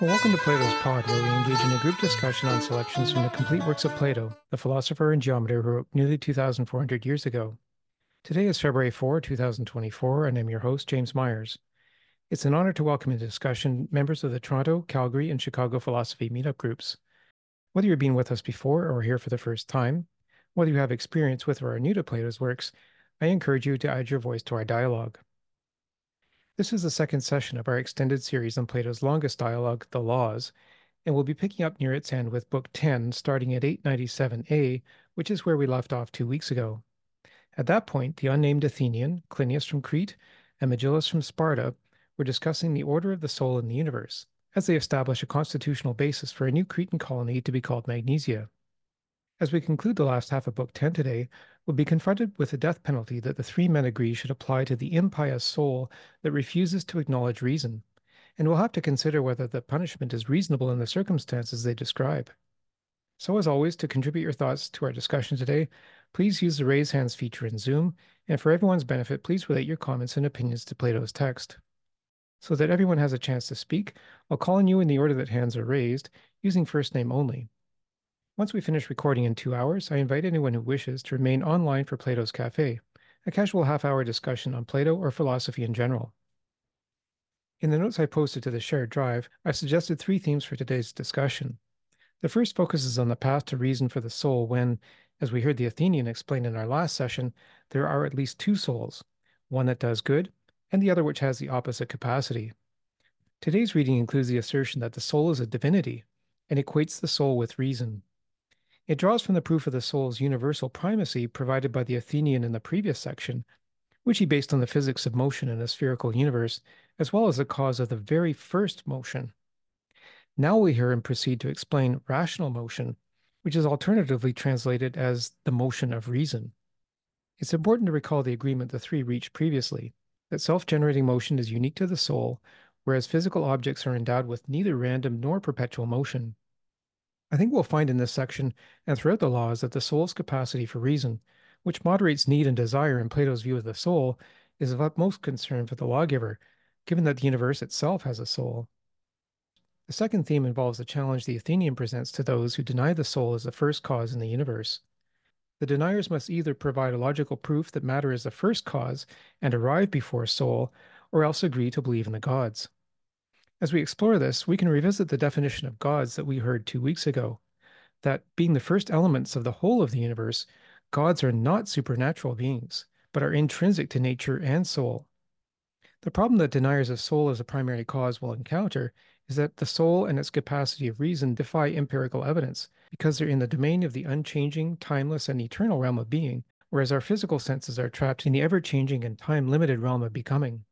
Welcome to Plato's Pod, where we engage in a group discussion on selections from the complete works of Plato, the philosopher and geometer who wrote nearly 2,400 years ago. Today is February 4, 2024, and I'm your host, James Myers. It's an honor to welcome into discussion members of the Toronto, Calgary, and Chicago philosophy meetup groups. Whether you've been with us before or here for the first time, whether you have experience with or are new to Plato's works, I encourage you to add your voice to our dialogue. This is the second session of our extended series on Plato's longest dialogue, The Laws, and we'll be picking up near its end with Book 10, starting at 897a, which is where we left off two weeks ago. At that point, the unnamed Athenian, Clinias from Crete, and Megillus from Sparta were discussing the order of the soul in the universe, as they establish a constitutional basis for a new Cretan colony to be called Magnesia. As we conclude the last half of Book 10 today, we'll be confronted with the death penalty that the three men agree should apply to the impious soul that refuses to acknowledge reason, and we'll have to consider whether the punishment is reasonable in the circumstances they describe. So, as always, to contribute your thoughts to our discussion today, please use the raise hands feature in Zoom, and for everyone's benefit, please relate your comments and opinions to Plato's text. So that everyone has a chance to speak, I'll call on you in the order that hands are raised, using first name only. Once we finish recording in two hours, I invite anyone who wishes to remain online for Plato's Cafe, a casual half hour discussion on Plato or philosophy in general. In the notes I posted to the shared drive, I suggested three themes for today's discussion. The first focuses on the path to reason for the soul when, as we heard the Athenian explain in our last session, there are at least two souls, one that does good and the other which has the opposite capacity. Today's reading includes the assertion that the soul is a divinity and equates the soul with reason. It draws from the proof of the soul's universal primacy provided by the Athenian in the previous section, which he based on the physics of motion in a spherical universe, as well as the cause of the very first motion. Now we hear him proceed to explain rational motion, which is alternatively translated as the motion of reason. It's important to recall the agreement the three reached previously that self generating motion is unique to the soul, whereas physical objects are endowed with neither random nor perpetual motion. I think we'll find in this section and throughout the laws that the soul's capacity for reason, which moderates need and desire in Plato's view of the soul, is of utmost concern for the lawgiver, given that the universe itself has a soul. The second theme involves the challenge the Athenian presents to those who deny the soul as the first cause in the universe. The deniers must either provide a logical proof that matter is the first cause and arrive before soul, or else agree to believe in the gods. As we explore this, we can revisit the definition of gods that we heard two weeks ago that being the first elements of the whole of the universe, gods are not supernatural beings, but are intrinsic to nature and soul. The problem that deniers of soul as a primary cause will encounter is that the soul and its capacity of reason defy empirical evidence because they're in the domain of the unchanging, timeless, and eternal realm of being, whereas our physical senses are trapped in the ever changing and time limited realm of becoming.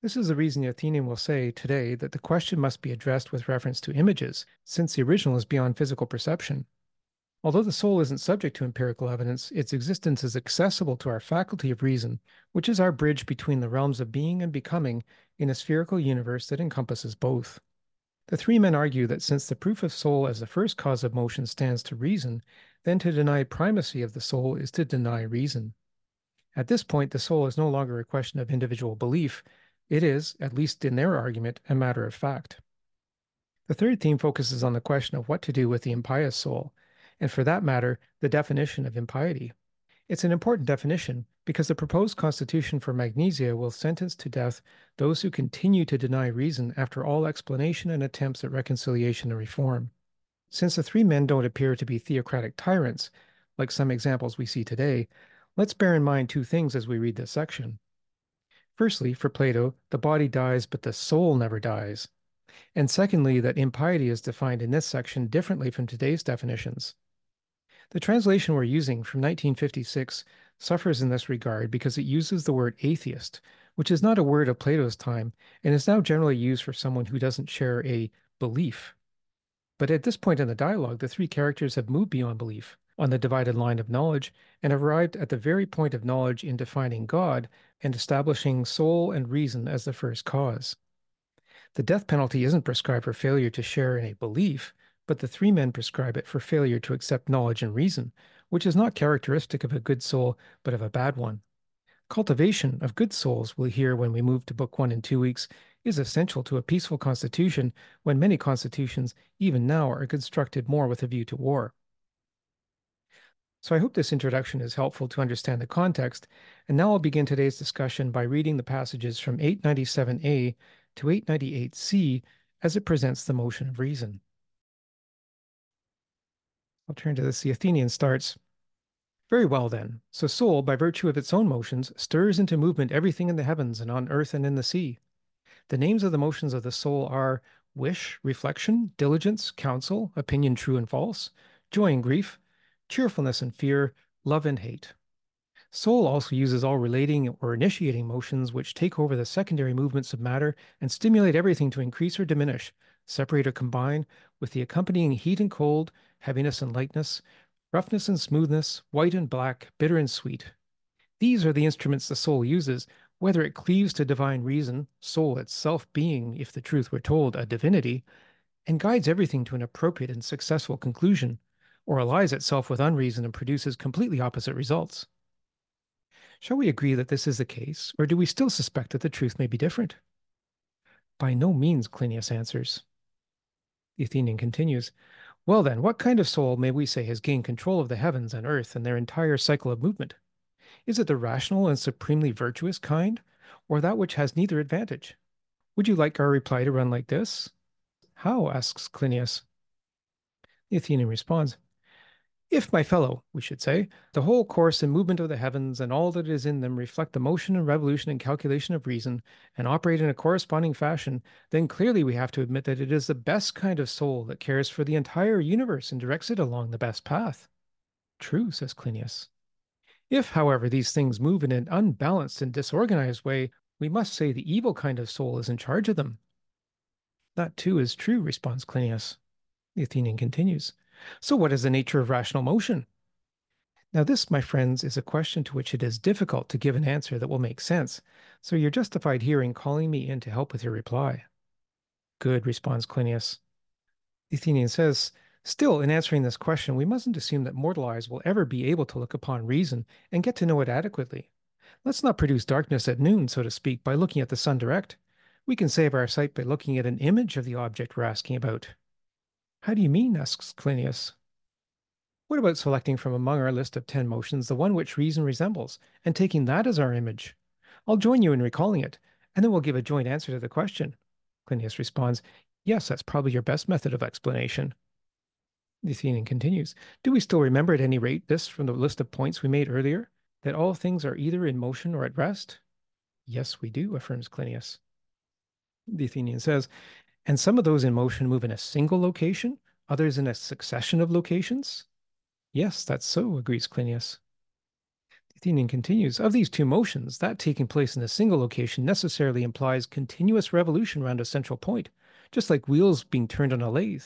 This is the reason the Athenian will say today that the question must be addressed with reference to images, since the original is beyond physical perception. Although the soul isn't subject to empirical evidence, its existence is accessible to our faculty of reason, which is our bridge between the realms of being and becoming in a spherical universe that encompasses both. The three men argue that since the proof of soul as the first cause of motion stands to reason, then to deny primacy of the soul is to deny reason. At this point, the soul is no longer a question of individual belief, it is, at least in their argument, a matter of fact. The third theme focuses on the question of what to do with the impious soul, and for that matter, the definition of impiety. It's an important definition because the proposed constitution for Magnesia will sentence to death those who continue to deny reason after all explanation and attempts at reconciliation and reform. Since the three men don't appear to be theocratic tyrants, like some examples we see today, let's bear in mind two things as we read this section. Firstly, for Plato, the body dies, but the soul never dies. And secondly, that impiety is defined in this section differently from today's definitions. The translation we're using from 1956 suffers in this regard because it uses the word atheist, which is not a word of Plato's time and is now generally used for someone who doesn't share a belief. But at this point in the dialogue, the three characters have moved beyond belief on the divided line of knowledge and arrived at the very point of knowledge in defining God and establishing soul and reason as the first cause. The death penalty isn't prescribed for failure to share in a belief, but the three men prescribe it for failure to accept knowledge and reason, which is not characteristic of a good soul, but of a bad one. Cultivation of good souls, we'll hear when we move to Book One in two weeks, is essential to a peaceful constitution when many constitutions, even now, are constructed more with a view to war. So I hope this introduction is helpful to understand the context, and now I'll begin today's discussion by reading the passages from 897a to 898c as it presents the motion of reason. I'll turn to this. The Athenian starts, Very well then, so soul, by virtue of its own motions, stirs into movement everything in the heavens and on earth and in the sea. The names of the motions of the soul are wish, reflection, diligence, counsel, opinion true and false, joy and grief, cheerfulness and fear, love and hate. Soul also uses all relating or initiating motions which take over the secondary movements of matter and stimulate everything to increase or diminish, separate or combine, with the accompanying heat and cold, heaviness and lightness, roughness and smoothness, white and black, bitter and sweet. These are the instruments the soul uses, whether it cleaves to divine reason, soul itself being, if the truth were told, a divinity, and guides everything to an appropriate and successful conclusion, or allies itself with unreason and produces completely opposite results. Shall we agree that this is the case, or do we still suspect that the truth may be different? By no means, Cleinias answers. The Athenian continues, Well then, what kind of soul may we say has gained control of the heavens and earth and their entire cycle of movement? Is it the rational and supremely virtuous kind, or that which has neither advantage? Would you like our reply to run like this? How? asks Cleinias. The Athenian responds, if, my fellow, we should say, the whole course and movement of the heavens and all that is in them reflect the motion and revolution and calculation of reason, and operate in a corresponding fashion, then clearly we have to admit that it is the best kind of soul that cares for the entire universe and directs it along the best path. True, says Cleinias. If, however, these things move in an unbalanced and disorganized way, we must say the evil kind of soul is in charge of them. That too is true, responds Cleinias. The Athenian continues. So, what is the nature of rational motion? Now, this, my friends, is a question to which it is difficult to give an answer that will make sense, so you're justified here in calling me in to help with your reply. Good, responds Cleinias. The Athenian says, Still, in answering this question, we mustn't assume that mortal eyes will ever be able to look upon reason and get to know it adequately. Let's not produce darkness at noon, so to speak, by looking at the sun direct. We can save our sight by looking at an image of the object we're asking about. How do you mean? asks Cleinias. What about selecting from among our list of ten motions the one which reason resembles, and taking that as our image? I'll join you in recalling it, and then we'll give a joint answer to the question. Cleinias responds, Yes, that's probably your best method of explanation. The Athenian continues, Do we still remember at any rate this from the list of points we made earlier, that all things are either in motion or at rest? Yes, we do, affirms Cleinias. The Athenian says, and some of those in motion move in a single location, others in a succession of locations? Yes, that's so, agrees Cleinias. The Athenian continues, of these two motions, that taking place in a single location necessarily implies continuous revolution around a central point, just like wheels being turned on a lathe.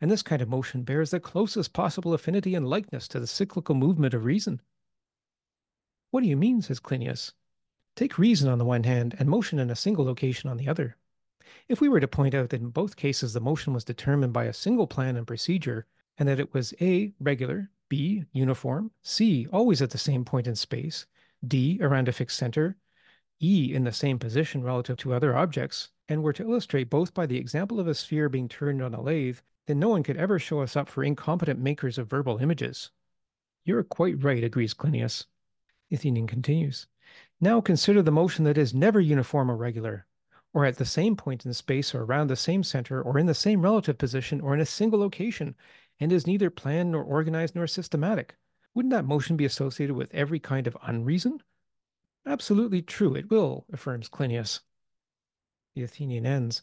And this kind of motion bears the closest possible affinity and likeness to the cyclical movement of reason. What do you mean, says Cleinias? Take reason on the one hand and motion in a single location on the other. If we were to point out that in both cases the motion was determined by a single plan and procedure, and that it was A, regular, B, uniform, C, always at the same point in space, D, around a fixed center, E, in the same position relative to other objects, and were to illustrate both by the example of a sphere being turned on a lathe, then no one could ever show us up for incompetent makers of verbal images. You're quite right, agrees Cleinias. Athenian continues. Now consider the motion that is never uniform or regular, or at the same point in space or around the same center or in the same relative position or in a single location and is neither planned nor organized nor systematic, wouldn't that motion be associated with every kind of unreason? Absolutely true, it will, affirms Cleinias. The Athenian ends.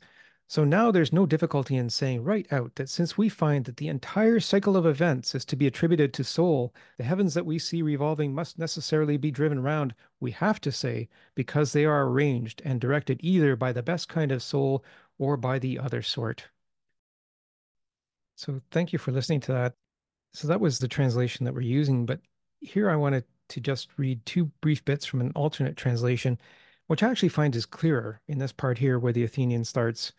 So now there's no difficulty in saying right out that since we find that the entire cycle of events is to be attributed to soul, the heavens that we see revolving must necessarily be driven round, we have to say, because they are arranged and directed either by the best kind of soul or by the other sort. So thank you for listening to that. So that was the translation that we're using, but here I wanted to just read two brief bits from an alternate translation, which I actually find is clearer in this part here where the Athenian starts.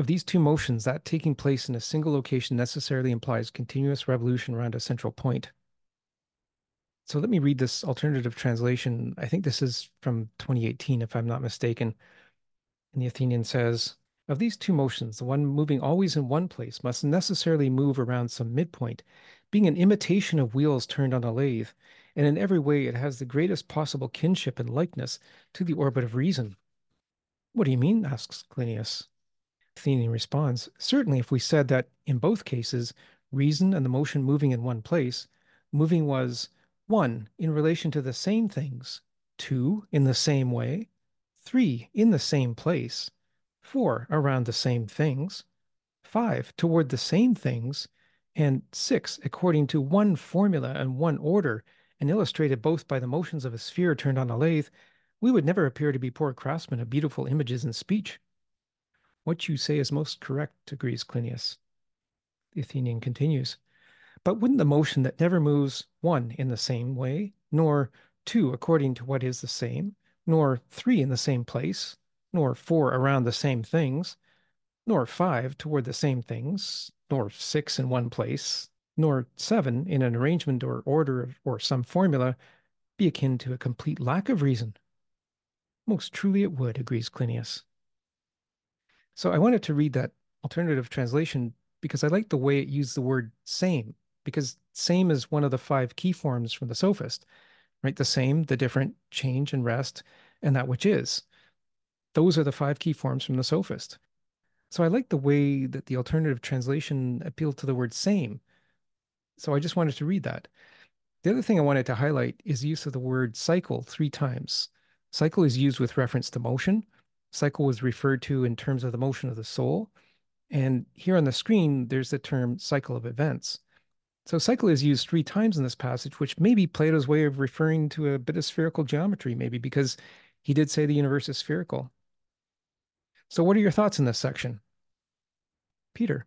Of these two motions, that taking place in a single location necessarily implies continuous revolution around a central point. So let me read this alternative translation. I think this is from 2018, if I'm not mistaken. And the Athenian says, of these two motions, the one moving always in one place must necessarily move around some midpoint, being an imitation of wheels turned on a lathe, and in every way it has the greatest possible kinship and likeness to the orbit of reason. What do you mean? asks Cleinias. Athenian responds, Certainly, if we said that in both cases, reason and the motion moving in one place, moving was one, in relation to the same things, two, in the same way, three, in the same place, four around the same things, five toward the same things, and six according to one formula and one order, and illustrated both by the motions of a sphere turned on a lathe, we would never appear to be poor craftsmen of beautiful images in speech. What you say is most correct, agrees Cleinias. The Athenian continues, but wouldn't the motion that never moves, one, in the same way, nor two according to what is the same, nor three in the same place, nor four around the same things, nor five toward the same things, nor six in one place, nor seven in an arrangement or order or some formula, be akin to a complete lack of reason. Most truly it would, agrees Cleinias. So I wanted to read that alternative translation because I like the way it used the word same, because same is one of the five key forms from the sophist, right? The same, the different, change and rest, and that which is. Those are the five key forms from the sophist. So I like the way that the alternative translation appealed to the word same. So I just wanted to read that. The other thing I wanted to highlight is the use of the word cycle three times. Cycle is used with reference to motion. Cycle was referred to in terms of the motion of the soul. And here on the screen, there's the term cycle of events. So cycle is used three times in this passage, which may be Plato's way of referring to a bit of spherical geometry, maybe because he did say the universe is spherical. So, what are your thoughts in this section? Peter.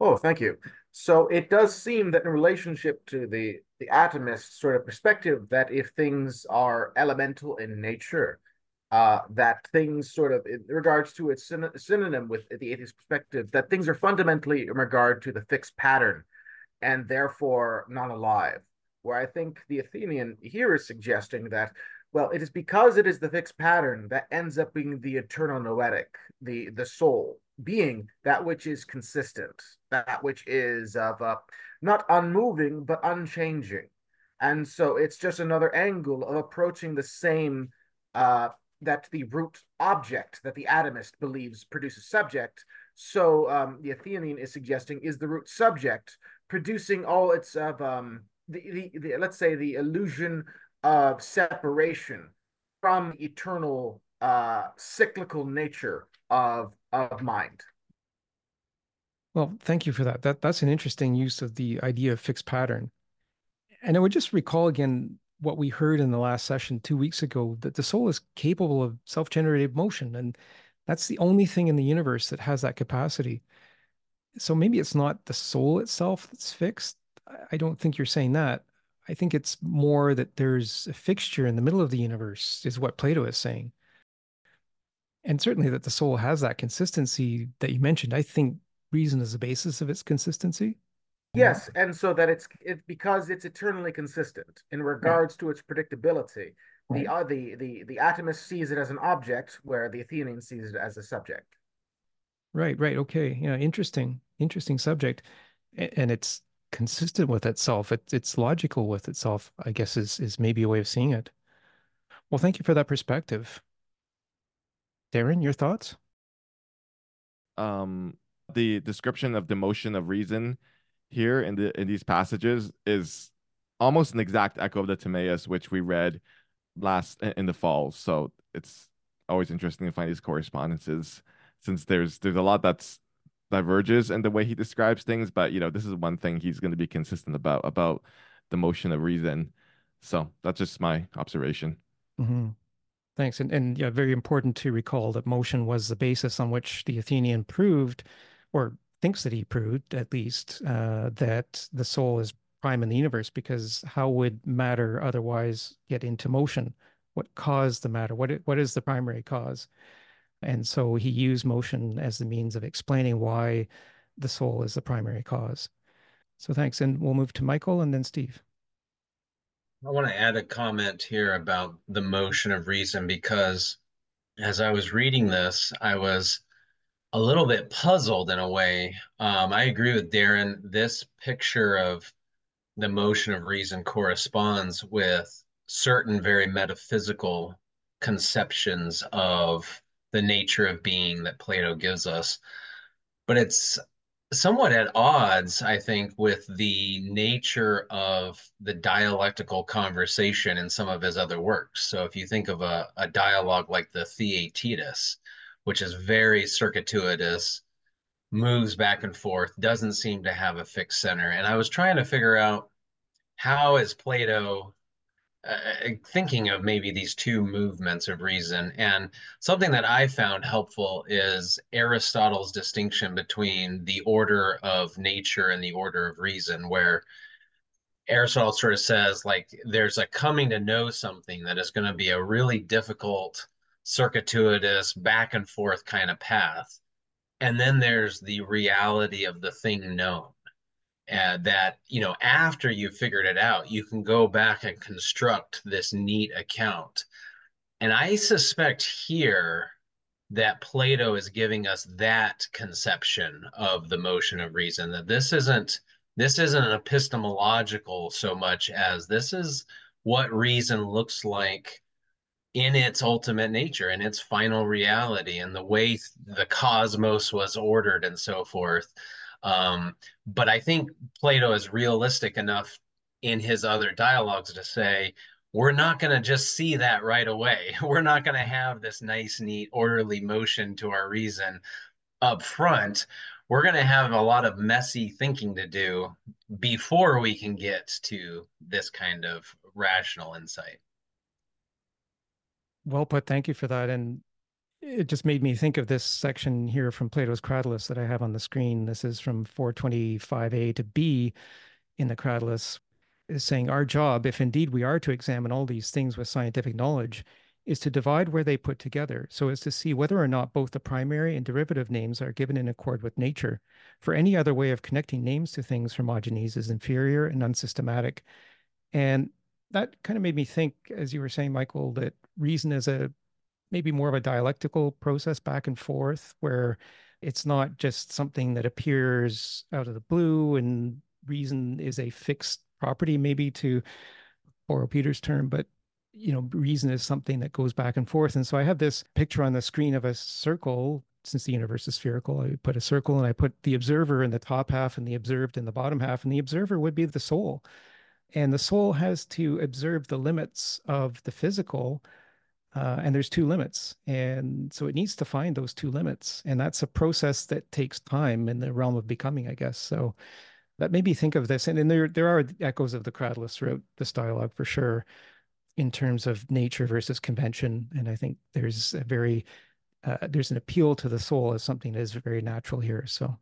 Oh, thank you. So it does seem that in relationship to the the atomist sort of perspective, that if things are elemental in nature, uh, that things sort of in regards to its syn synonym with the atheist perspective, that things are fundamentally in regard to the fixed pattern, and therefore non-alive. Where I think the Athenian here is suggesting that well, it is because it is the fixed pattern that ends up being the eternal noetic, the the soul, being that which is consistent, that which is of uh, not unmoving but unchanging, and so it's just another angle of approaching the same uh, that the root object that the atomist believes produces subject. So um, the Athenian is suggesting is the root subject producing all its of um, the, the, the let's say the illusion of separation from eternal uh, cyclical nature of of mind. Well, thank you for that. That that's an interesting use of the idea of fixed pattern. And I would just recall again what we heard in the last session two weeks ago that the soul is capable of self-generated motion, and that's the only thing in the universe that has that capacity. So maybe it's not the soul itself that's fixed. I don't think you're saying that. I think it's more that there's a fixture in the middle of the universe, is what Plato is saying. And certainly that the soul has that consistency that you mentioned. I think reason is the basis of its consistency. Yes, and so that it's it because it's eternally consistent in regards right. to its predictability. The uh, the the the atomist sees it as an object, where the Athenian sees it as a subject. Right, right, okay, yeah, interesting, interesting subject, and it's consistent with itself. It, it's logical with itself, I guess, is, is maybe a way of seeing it. Well, thank you for that perspective. Darren, your thoughts? Um, the description of the motion of reason here in the in these passages is almost an exact echo of the Timaeus, which we read last in the fall. So it's always interesting to find these correspondences since there's there's a lot that's diverges in the way he describes things, but you know, this is one thing he's going to be consistent about about the motion of reason. So that's just my observation. Mm-hmm. Thanks, and and yeah, very important to recall that motion was the basis on which the Athenian proved, or thinks that he proved at least, uh, that the soul is prime in the universe. Because how would matter otherwise get into motion? What caused the matter? What what is the primary cause? And so he used motion as the means of explaining why the soul is the primary cause. So thanks. And we'll move to Michael and then Steve. I want to add a comment here about the motion of reason because as I was reading this, I was a little bit puzzled in a way. Um, I agree with Darren. This picture of the motion of reason corresponds with certain very metaphysical conceptions of the nature of being that Plato gives us. But it's somewhat at odds, I think, with the nature of the dialectical conversation in some of his other works. So if you think of a, a dialogue like the Theaetetus, which is very circuitous, moves back and forth, doesn't seem to have a fixed center. And I was trying to figure out how is Plato uh, thinking of maybe these two movements of reason. And something that I found helpful is Aristotle's distinction between the order of nature and the order of reason, where Aristotle sort of says, like, there's a coming to know something that is going to be a really difficult, circuitous, back and forth kind of path. And then there's the reality of the thing known uh, that you know after you've figured it out you can go back and construct this neat account and i suspect here that plato is giving us that conception of the motion of reason that this isn't this isn't epistemological so much as this is what reason looks like in its ultimate nature and its final reality and the way the cosmos was ordered and so forth um, but I think Plato is realistic enough in his other dialogues to say, we're not going to just see that right away. We're not going to have this nice, neat, orderly motion to our reason up front. We're going to have a lot of messy thinking to do before we can get to this kind of rational insight. Well put. Thank you for that. And it just made me think of this section here from Plato's Cratylus that I have on the screen. This is from 425a to b in the Cratylus, is saying our job, if indeed we are to examine all these things with scientific knowledge, is to divide where they put together so as to see whether or not both the primary and derivative names are given in accord with nature. For any other way of connecting names to things Hermogenes is inferior and unsystematic. And that kind of made me think, as you were saying, Michael, that reason is a maybe more of a dialectical process back and forth where it's not just something that appears out of the blue and reason is a fixed property maybe to borrow peter's term but you know reason is something that goes back and forth. And so i have this picture on the screen of a circle. Since the universe is spherical i put a circle and i put the observer in the top half and the observed in the bottom half and the observer would be the soul. And the soul has to observe the limits of the physical uh, and there's two limits. And so it needs to find those two limits. And that's a process that takes time in the realm of becoming, I guess. So that made me think of this. And, and there, there are echoes of the Cratylus throughout this dialogue for sure, in terms of nature versus convention. And I think there's a very, uh, there's an appeal to the soul as something that is very natural here. So,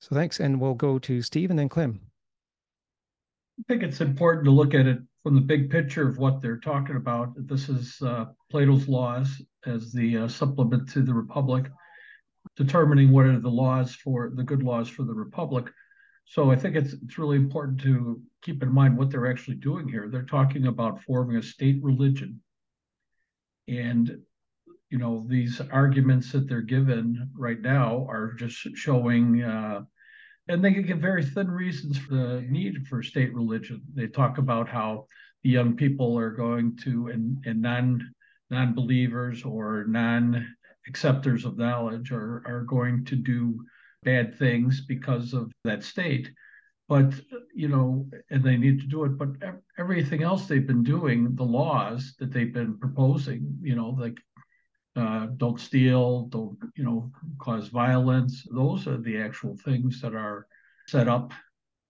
so thanks. And we'll go to Steve and then Clem. I think it's important to look at it from the big picture of what they're talking about. This is uh, Plato's laws as the uh, supplement to the Republic, determining what are the laws for the good laws for the Republic. So I think it's it's really important to keep in mind what they're actually doing here. They're talking about forming a state religion, and you know these arguments that they're given right now are just showing uh, and they give very thin reasons for the need for state religion. They talk about how the young people are going to and, and non non-believers or non-acceptors of knowledge are, are going to do bad things because of that state. But you know, and they need to do it. But everything else they've been doing, the laws that they've been proposing, you know, like uh, don't steal, don't you know cause violence. Those are the actual things that are set up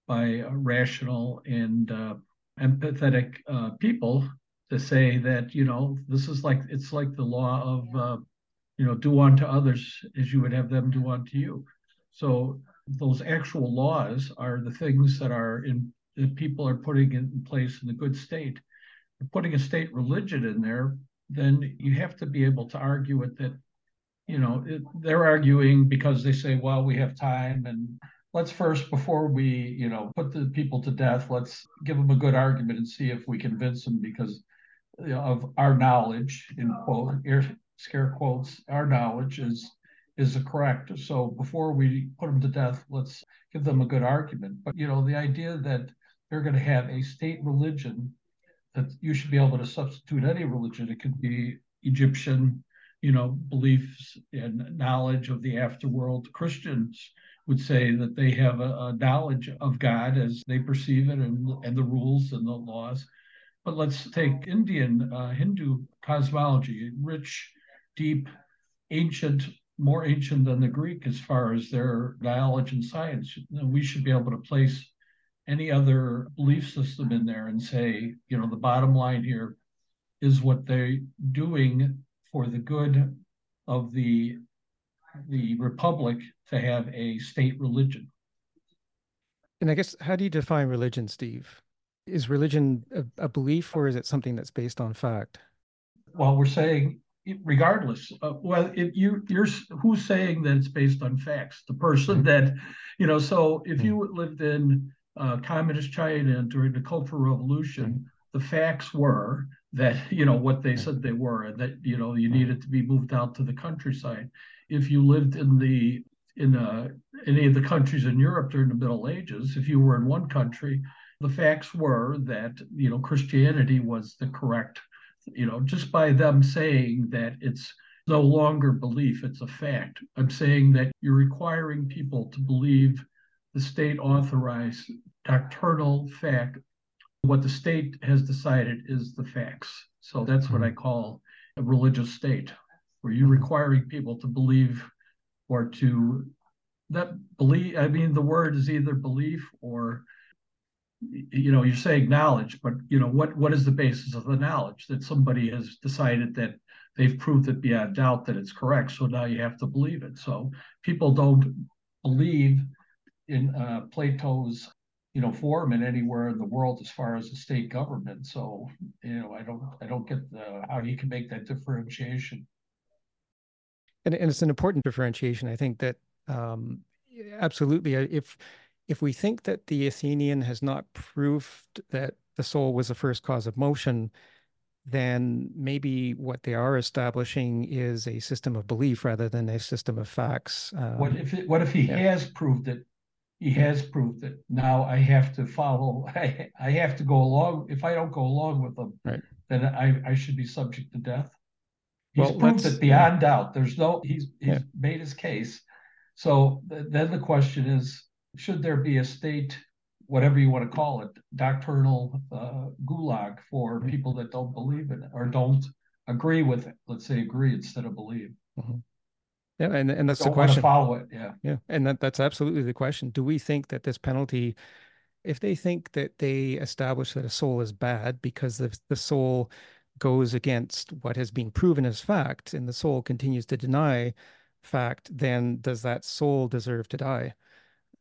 by rational and uh, empathetic uh, people to say that you know this is like it's like the law of uh, you know do unto others as you would have them do unto you. So those actual laws are the things that are in that people are putting in place in the good state. Putting a state religion in there then you have to be able to argue it that, you know, it, they're arguing because they say, well, we have time and let's first, before we, you know, put the people to death, let's give them a good argument and see if we convince them because you know, of our knowledge, in quote, air, scare quotes, our knowledge is is correct. So before we put them to death, let's give them a good argument. But you know, the idea that they're going to have a state religion that you should be able to substitute any religion. It could be Egyptian, you know, beliefs and knowledge of the afterworld. Christians would say that they have a, a knowledge of God as they perceive it and, and the rules and the laws. But let's take Indian uh, Hindu cosmology, rich, deep, ancient, more ancient than the Greek as far as their knowledge and science. We should be able to place any other belief system in there and say, you know, the bottom line here is what they're doing for the good of the the republic to have a state religion. And I guess how do you define religion, Steve? Is religion a, a belief or is it something that's based on fact? Well, we're saying regardless uh, well if you you're who's saying that it's based on facts the person mm-hmm. that you know so if you mm-hmm. lived in uh, communist China during the Cultural Revolution, the facts were that you know what they said they were, and that you know you needed to be moved out to the countryside. If you lived in the in uh, any of the countries in Europe during the Middle Ages, if you were in one country, the facts were that you know Christianity was the correct, you know, just by them saying that it's no longer belief, it's a fact. I'm saying that you're requiring people to believe the state authorized doctrinal fact. What the state has decided is the facts. So that's what I mm-hmm. call a religious state, where you're mm-hmm. requiring people to believe or to that believe. I mean, the word is either belief or you know you're saying knowledge but you know what what is the basis of the knowledge that somebody has decided that they've proved it beyond doubt that it's correct so now you have to believe it so people don't believe in uh, Plato's you know form in anywhere in the world as far as the state government. So you know I don't I don't get the, how you can make that differentiation. And, and it's an important differentiation. I think that um, absolutely if if we think that the Athenian has not proved that the soul was the first cause of motion, then maybe what they are establishing is a system of belief rather than a system of facts. Um, what if it, what if he yeah. has proved it he has proved it. Now I have to follow. I, I have to go along. If I don't go along with them, right. then I, I should be subject to death. He's well, proved it beyond yeah. doubt. There's no. He's he's yeah. made his case. So th- then the question is: Should there be a state, whatever you want to call it, doctrinal uh, gulag for people that don't believe in it or don't agree with it? Let's say agree instead of believe. Mm-hmm. Yeah, and and that's the question. Follow it, yeah, yeah, and that that's absolutely the question. Do we think that this penalty, if they think that they establish that a soul is bad because the the soul goes against what has been proven as fact, and the soul continues to deny fact, then does that soul deserve to die?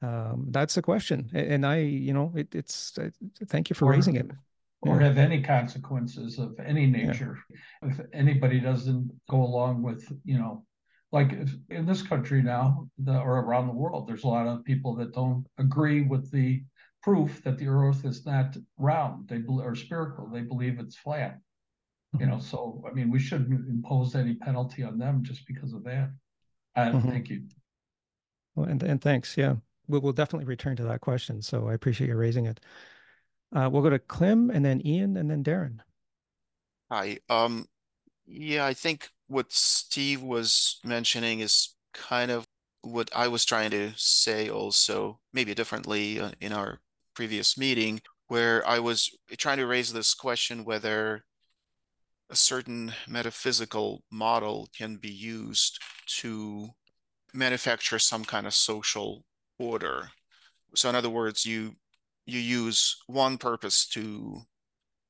Um, that's the question, and I, you know, it, it's. Uh, thank you for or, raising it. Or yeah. have any consequences of any nature. Yeah. If anybody doesn't go along with, you know, like in this country now the, or around the world there's a lot of people that don't agree with the proof that the earth is not round. They or spherical. They believe it's flat. You know so i mean we shouldn't impose any penalty on them just because of that. Uh, mm-hmm. thank you. Well and, and thanks. Yeah we'll, we'll definitely return to that question so i appreciate you raising it. Uh, we'll go to clem and then ian and then darren. Hi um yeah i think what Steve was mentioning is kind of what I was trying to say also, maybe differently uh, in our previous meeting, where I was trying to raise this question whether a certain metaphysical model can be used to manufacture some kind of social order. So in other words, you you use one purpose to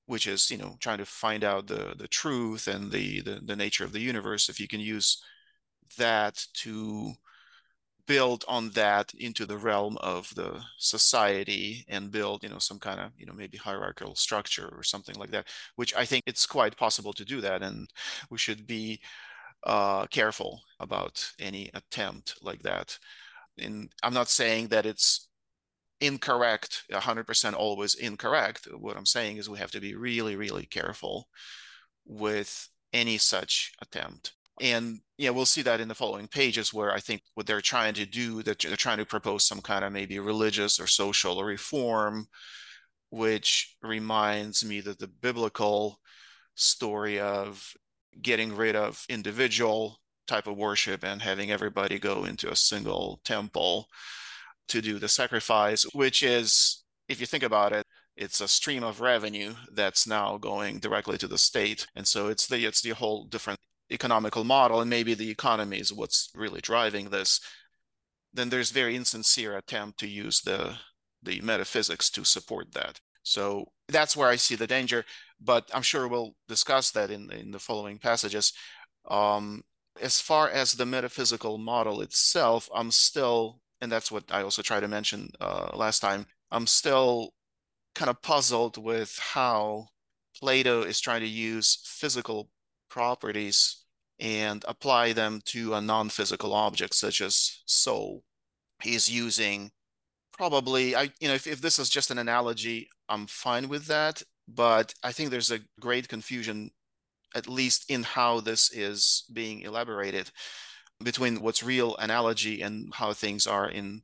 which is you know trying to find out the the truth and the, the the nature of the universe if you can use that to build on that into the realm of the society and build you know some kind of you know maybe hierarchical structure or something like that which i think it's quite possible to do that and we should be uh, careful about any attempt like that. And i'm not saying that it's incorrect 100% always incorrect. What i'm saying is we have to be really really careful with any such attempt. And yeah, we'll see that in the following pages where I think what they're trying to do, that they're trying to propose some kind of maybe religious or social reform, which reminds me that the biblical story of getting rid of individual type of worship and having everybody go into a single temple to do the sacrifice, which is, if you think about it, it's a stream of revenue that's now going directly to the state. And so it's the it's the whole different economical model, and maybe the economy is what's really driving this. Then there's very insincere attempt to use the the metaphysics to support that. So that's where I see the danger, but I'm sure we'll discuss that in in the following passages. Um, as far as the metaphysical model itself, I'm still, and that's what I also tried to mention uh, last time. I'm still kind of puzzled with how Plato is trying to use physical properties and apply them to a non-physical object such as soul. He's using probably I you know if, if this is just an analogy, I'm fine with that. But I think there's a great confusion, at least in how this is being elaborated between what's real analogy and how things are in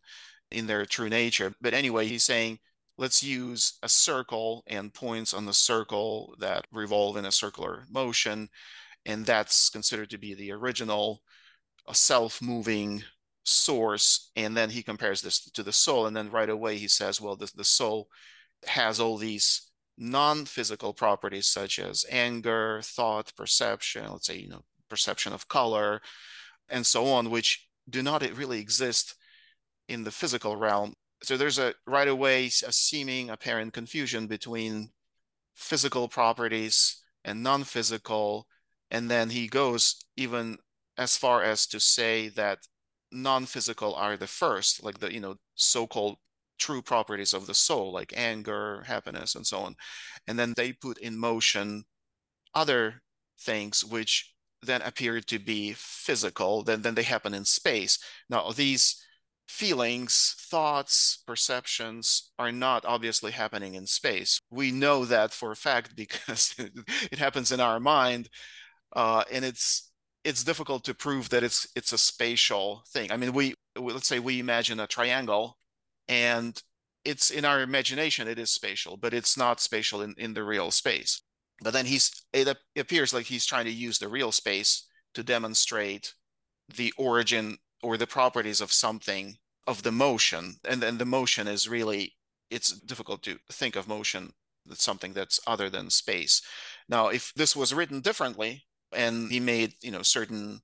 in their true nature. But anyway, he's saying let's use a circle and points on the circle that revolve in a circular motion. And that's considered to be the original self-moving source. And then he compares this to the soul. And then right away he says, well, the, the soul has all these non-physical properties such as anger, thought, perception, let's say, you know, perception of color, and so on, which do not really exist in the physical realm. So there's a right away a seeming apparent confusion between physical properties and non-physical and then he goes even as far as to say that non-physical are the first like the you know so-called true properties of the soul like anger happiness and so on. And then they put in motion other things which then appear to be physical then then they happen in space now these feelings, thoughts, perceptions are not obviously happening in space. We know that for a fact because it happens in our mind, uh, and it's it's difficult to prove that it's it's a spatial thing. I mean, we let's say we imagine a triangle, and it's in our imagination it is spatial, but it's not spatial in in the real space. But then he's it appears like he's trying to use the real space to demonstrate the origin or the properties of something of the motion and then the motion is really it's difficult to think of motion as something that's other than space. Now if this was written differently and he made you know certain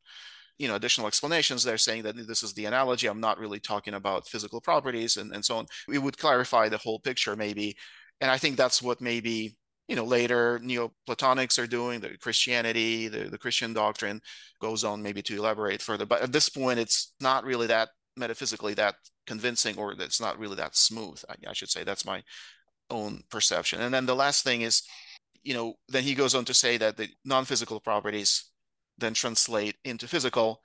you know additional explanations they're saying that this is the analogy i'm not really talking about physical properties and, and so on we would clarify the whole picture maybe. And i think that's what maybe you know later neoplatonics are doing the christianity the, the christian doctrine goes on maybe to elaborate further but at this point it's not really that metaphysically that convincing or it's not really that smooth I, I should say. That's my own perception. And then the last thing is you know then he goes on to say that the non-physical properties then translate into physical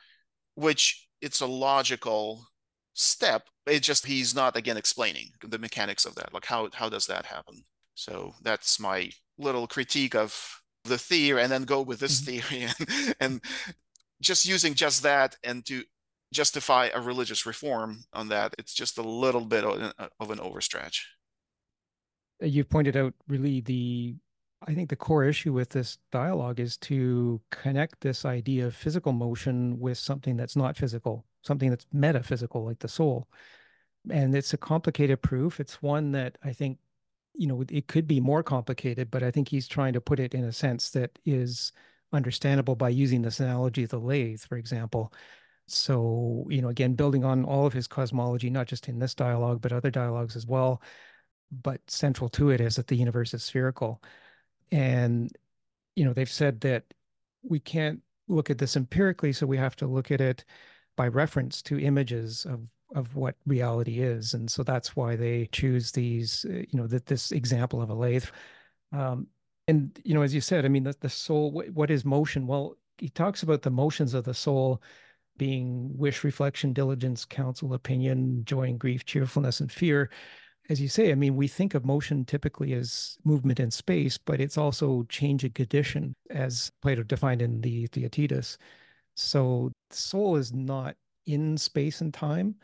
which it's a logical step. It just he's not again explaining the mechanics of that like how how does that happen so that's my little critique of the theory and then go with this mm-hmm. theory and, and just using just that and to justify a religious reform on that it's just a little bit of an overstretch. Uh, you've pointed out really the i think the core issue with this dialogue is to connect this idea of physical motion with something that's not physical something that's metaphysical like the soul. And it's a complicated proof. It's one that i think you know it could be more complicated but i think he's trying to put it in a sense that is understandable by using this analogy of the lathe for example. So you know again building on all of his cosmology not just in this dialogue but other dialogues as well but central to it is that the universe is spherical. And you know they've said that we can't look at this empirically so we have to look at it by reference to images of of what reality is and so that's why they choose these uh, you know that this example of a lathe. Um, and you know as you said i mean the, the soul what, what is motion? Well he talks about the motions of the soul being wish reflection diligence counsel opinion joy and grief cheerfulness and fear. As you say i mean we think of motion typically as movement in space but it's also change of condition as plato defined in the theaetetus. So soul is not in space and time,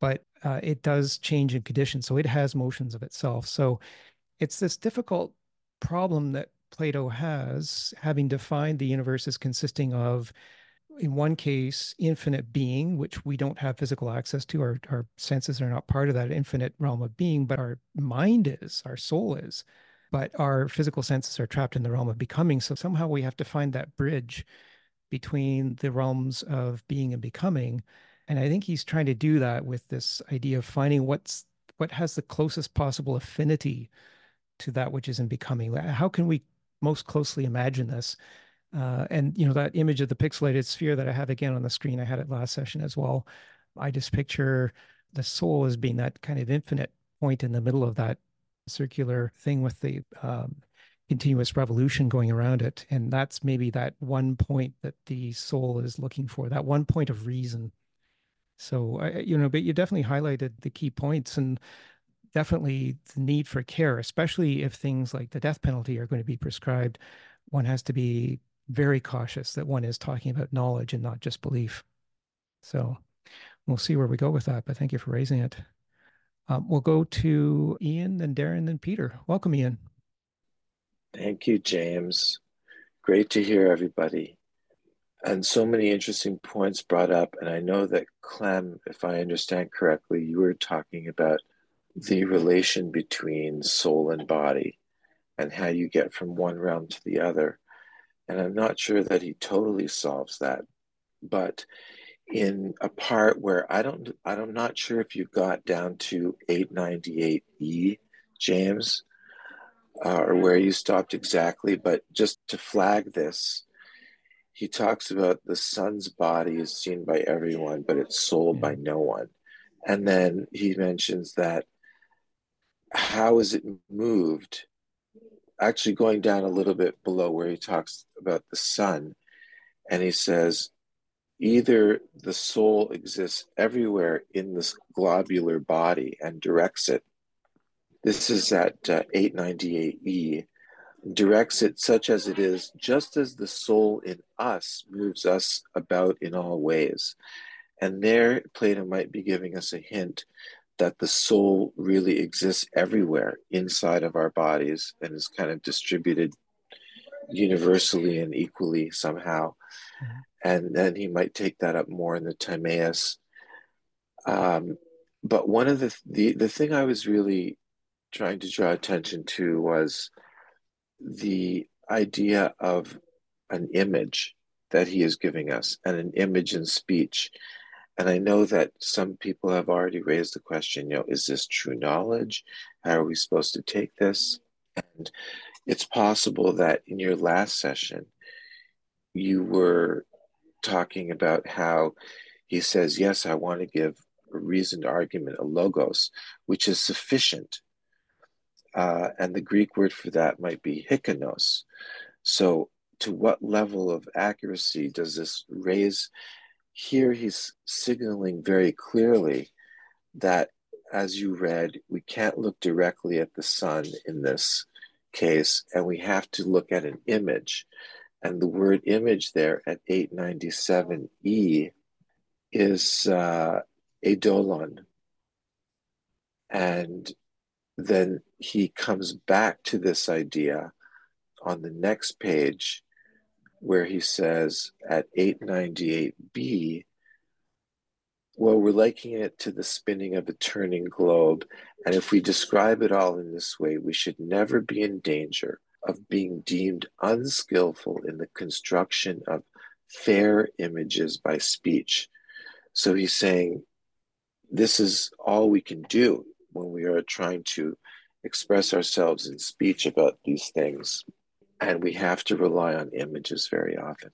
but uh, it does change in conditions. So it has motions of itself. So it's this difficult problem that Plato has, having defined the universe as consisting of, in one case, infinite being, which we don't have physical access to. Our, our senses are not part of that infinite realm of being, but our mind is, our soul is. But our physical senses are trapped in the realm of becoming. So somehow we have to find that bridge between the realms of being and becoming. And I think he's trying to do that with this idea of finding what's what has the closest possible affinity to that which is in becoming. How can we most closely imagine this? Uh, and you know that image of the pixelated sphere that I have again on the screen. I had it last session as well. I just picture the soul as being that kind of infinite point in the middle of that circular thing with the um, continuous revolution going around it. And that's maybe that one point that the soul is looking for, that one point of reason. So, you know, but you definitely highlighted the key points and definitely the need for care, especially if things like the death penalty are going to be prescribed. One has to be very cautious that one is talking about knowledge and not just belief. So we'll see where we go with that, but thank you for raising it. Um, we'll go to Ian, then Darren, then Peter. Welcome, Ian. Thank you, James. Great to hear everybody. And so many interesting points brought up. And I know that Clem, if I understand correctly, you were talking about the relation between soul and body and how you get from one realm to the other. And I'm not sure that he totally solves that. But in a part where I don't, I'm not sure if you got down to 898E, James, uh, or where you stopped exactly, but just to flag this, he talks about the sun's body is seen by everyone, but it's sold by no one. And then he mentions that how is it moved? Actually, going down a little bit below where he talks about the sun, and he says, either the soul exists everywhere in this globular body and directs it this is at uh, 898e. Directs it such as it is, just as the soul in us moves us about in all ways. And there, Plato might be giving us a hint that the soul really exists everywhere inside of our bodies and is kind of distributed universally and equally somehow. Mm-hmm. And then he might take that up more in the Timaeus. Um, but one of the, the the thing I was really trying to draw attention to was the idea of an image that he is giving us and an image in speech. And I know that some people have already raised the question, you know, is this true knowledge? How are we supposed to take this? And it's possible that in your last session, you were talking about how he says, yes, I want to give a reasoned argument, a logos, which is sufficient uh, and the Greek word for that might be hikanos. So, to what level of accuracy does this raise? Here, he's signaling very clearly that, as you read, we can't look directly at the sun in this case, and we have to look at an image. And the word image there at 897e is uh, dolon, And then he comes back to this idea on the next page where he says at 898b well we're likening it to the spinning of a turning globe and if we describe it all in this way we should never be in danger of being deemed unskillful in the construction of fair images by speech. So he's saying this is all we can do when we are trying to express ourselves in speech about these things. And we have to rely on images very often.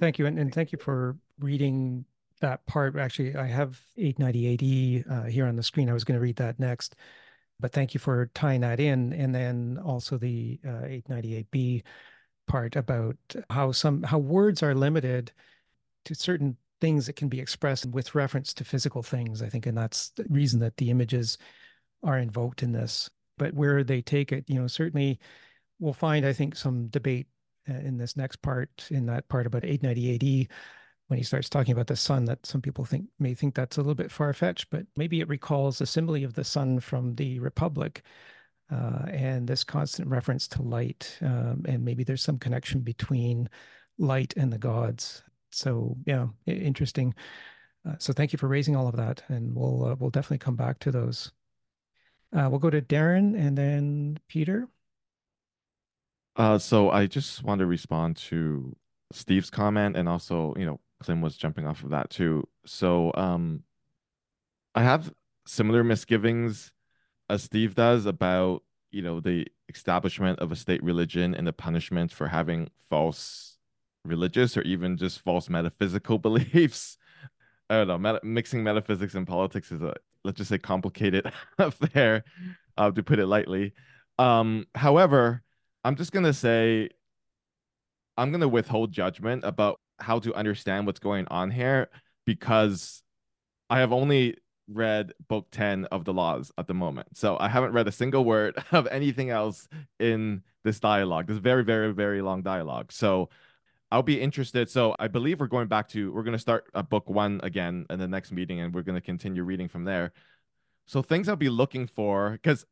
Thank you. And, and thank you for reading that part. Actually, I have 898E uh, here on the screen. I was going to read that next. But thank you for tying that in. And then also the uh, 898B part about how some how words are limited to certain things that can be expressed with reference to physical things, I think, and that's the reason that the images are invoked in this. But where they take it, you know, certainly we'll find, I think, some debate uh, in this next part, in that part about 898D, when he starts talking about the sun, that some people think may think that's a little bit far fetched, but maybe it recalls the simile of the sun from the Republic. Uh, and this constant reference to light, um, and maybe there's some connection between light and the gods. So yeah, interesting. Uh, so thank you for raising all of that, and we'll uh, we'll definitely come back to those. Uh, we'll go to Darren and then Peter. Uh, so I just want to respond to Steve's comment, and also, you know, Clem was jumping off of that too. So, um, I have similar misgivings as Steve does about, you know, the establishment of a state religion and the punishment for having false religious or even just false metaphysical beliefs. I don't know. Meta- mixing metaphysics and politics is a let's just say complicated affair, uh, to put it lightly. Um, however, I'm just gonna say I'm gonna withhold judgment about how to understand what's going on here because I have only read book 10 of the laws at the moment. So I haven't read a single word of anything else in this dialogue, this very, very, very long dialogue. So I'll be interested. So I believe we're going back to, we're going to start at book one again in the next meeting and we're going to continue reading from there. So things I'll be looking for, because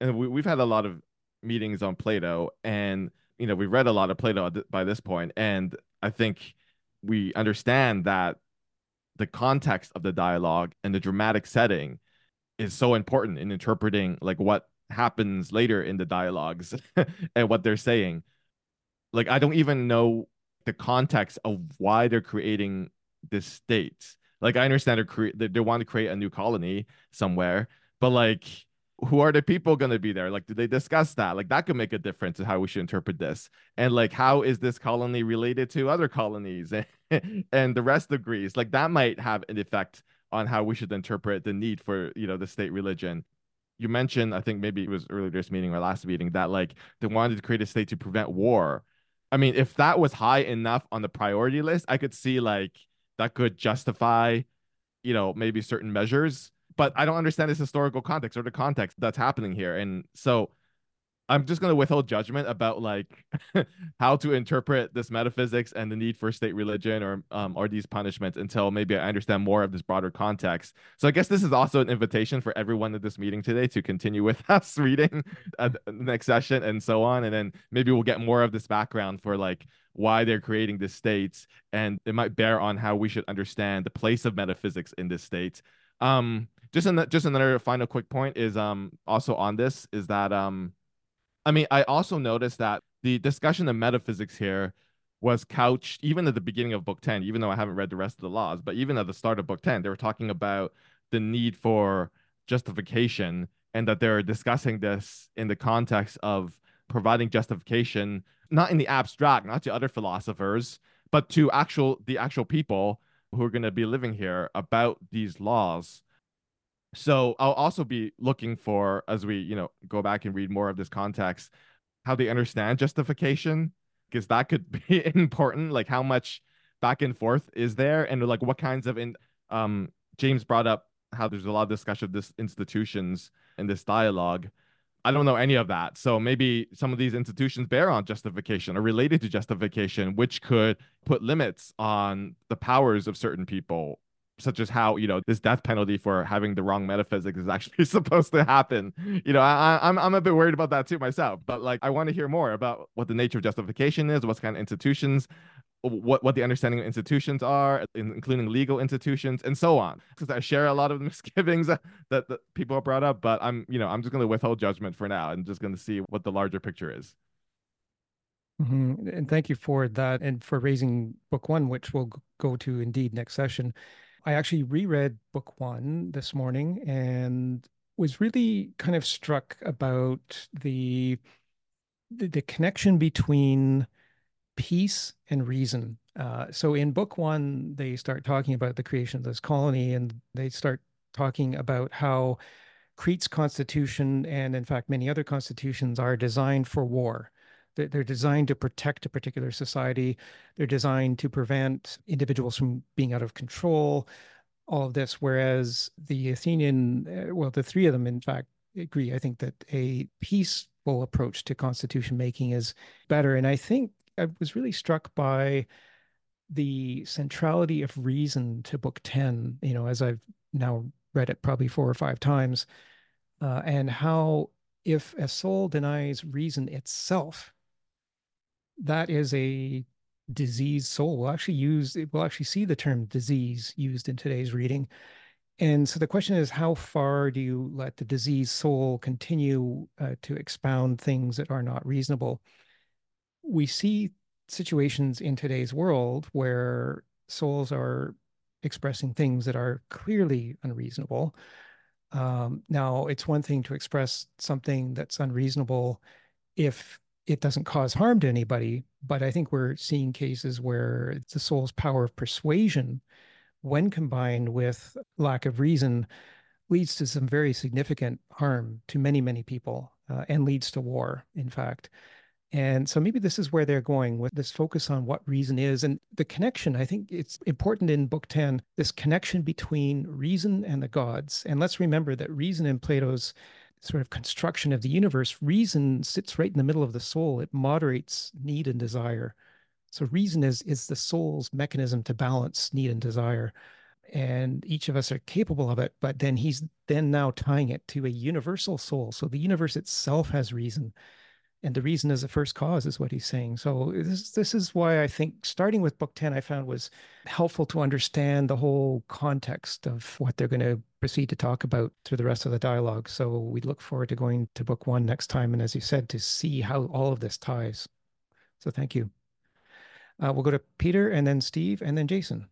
we, we've had a lot of meetings on Plato, and you know we've read a lot of Plato by this point, and I think we understand that the context of the dialogue and the dramatic setting is so important in interpreting like what happens later in the dialogues and what they're saying. Like I don't even know the context of why they're creating this state. Like I understand they're cre- they, they want to create a new colony somewhere, but like who are the people going to be there? Like, did they discuss that? Like, that could make a difference in how we should interpret this. And like, how is this colony related to other colonies and the rest of Greece? Like, that might have an effect on how we should interpret the need for, you know, the state religion. You mentioned, I think maybe it was earlier this meeting or last meeting, that like they wanted to create a state to prevent war. I mean, if that was high enough on the priority list, I could see like that could justify, you know, maybe certain measures but I don't understand this historical context or the context that's happening here. And so I'm just going to withhold judgment about like how to interpret this metaphysics and the need for state religion or um, or these punishments until maybe I understand more of this broader context. So I guess this is also an invitation for everyone at this meeting today to continue with us reading the next session and so on, and then maybe we'll get more of this background for like why they're creating this states, and it might bear on how we should understand the place of metaphysics in this state. Um, just in just another final quick point is um also on this is that um I mean I also noticed that the discussion of metaphysics here was couched even at the beginning of book 10 even though I haven't read the rest of the laws but even at the start of book 10 they were talking about the need for justification and that they're discussing this in the context of providing justification not in the abstract not to other philosophers but to actual the actual people who are going to be living here about these laws so I'll also be looking for as we, you know, go back and read more of this context, how they understand justification, because that could be important. Like how much back and forth is there, and like what kinds of in um James brought up how there's a lot of discussion of this institutions in this dialogue. I don't know any of that. So maybe some of these institutions bear on justification or related to justification, which could put limits on the powers of certain people such as how you know this death penalty for having the wrong metaphysics is actually supposed to happen. You know, I, I'm I'm a bit worried about that too myself. But like, I want to hear more about what the nature of justification is, what kind of institutions, what what the understanding of institutions are, including legal institutions, and so on. Because I share a lot of the misgivings that, that, people have brought up, but I'm you know I'm just going to withhold judgment for now and just going to see what the larger picture is. Mm-hmm. And thank you for that and for raising book one, which we'll go to indeed next session. I actually reread book one this morning and was really kind of struck about the the, the connection between peace and reason. Uh, so in book one, they start talking about the creation of this colony, and they start talking about how Crete's constitution and, in fact, many other constitutions are designed for war. They're designed to protect a particular society. They're designed to prevent individuals from being out of control, all of this. Whereas the Athenian, uh, well, the three of them, in fact, agree. I think that a peaceful approach to constitution making is better. And I think I was really struck by the centrality of reason to book 10, you know, as I've now read it probably four or five times, uh, and how if a soul denies reason itself, that is a diseased soul. We'll actually use, we'll actually see the term disease used in today's reading. And so the question is, how far do you let the diseased soul continue uh, to expound things that are not reasonable? We see situations in today's world where souls are expressing things that are clearly unreasonable. Um, now, it's one thing to express something that's unreasonable if it doesn't cause harm to anybody, but I think we're seeing cases where the soul's power of persuasion, when combined with lack of reason, leads to some very significant harm to many, many people uh, and leads to war, in fact. And so maybe this is where they're going with this focus on what reason is and the connection. I think it's important in Book 10, this connection between reason and the gods. And let's remember that reason in Plato's sort of construction of the universe, reason sits right in the middle of the soul. It moderates need and desire. So reason is is the soul's mechanism to balance need and desire. And each of us are capable of it, but then he's then now tying it to a universal soul. So the universe itself has reason and the reason is the first cause is what he's saying. So this this is why i think starting with book 10 i found was helpful to understand the whole context of what they're going to proceed to talk about through the rest of the dialogue. So we look forward to going to book 1 next time and as you said to see how all of this ties. So thank you. Uh, we'll go to peter and then steve and then jason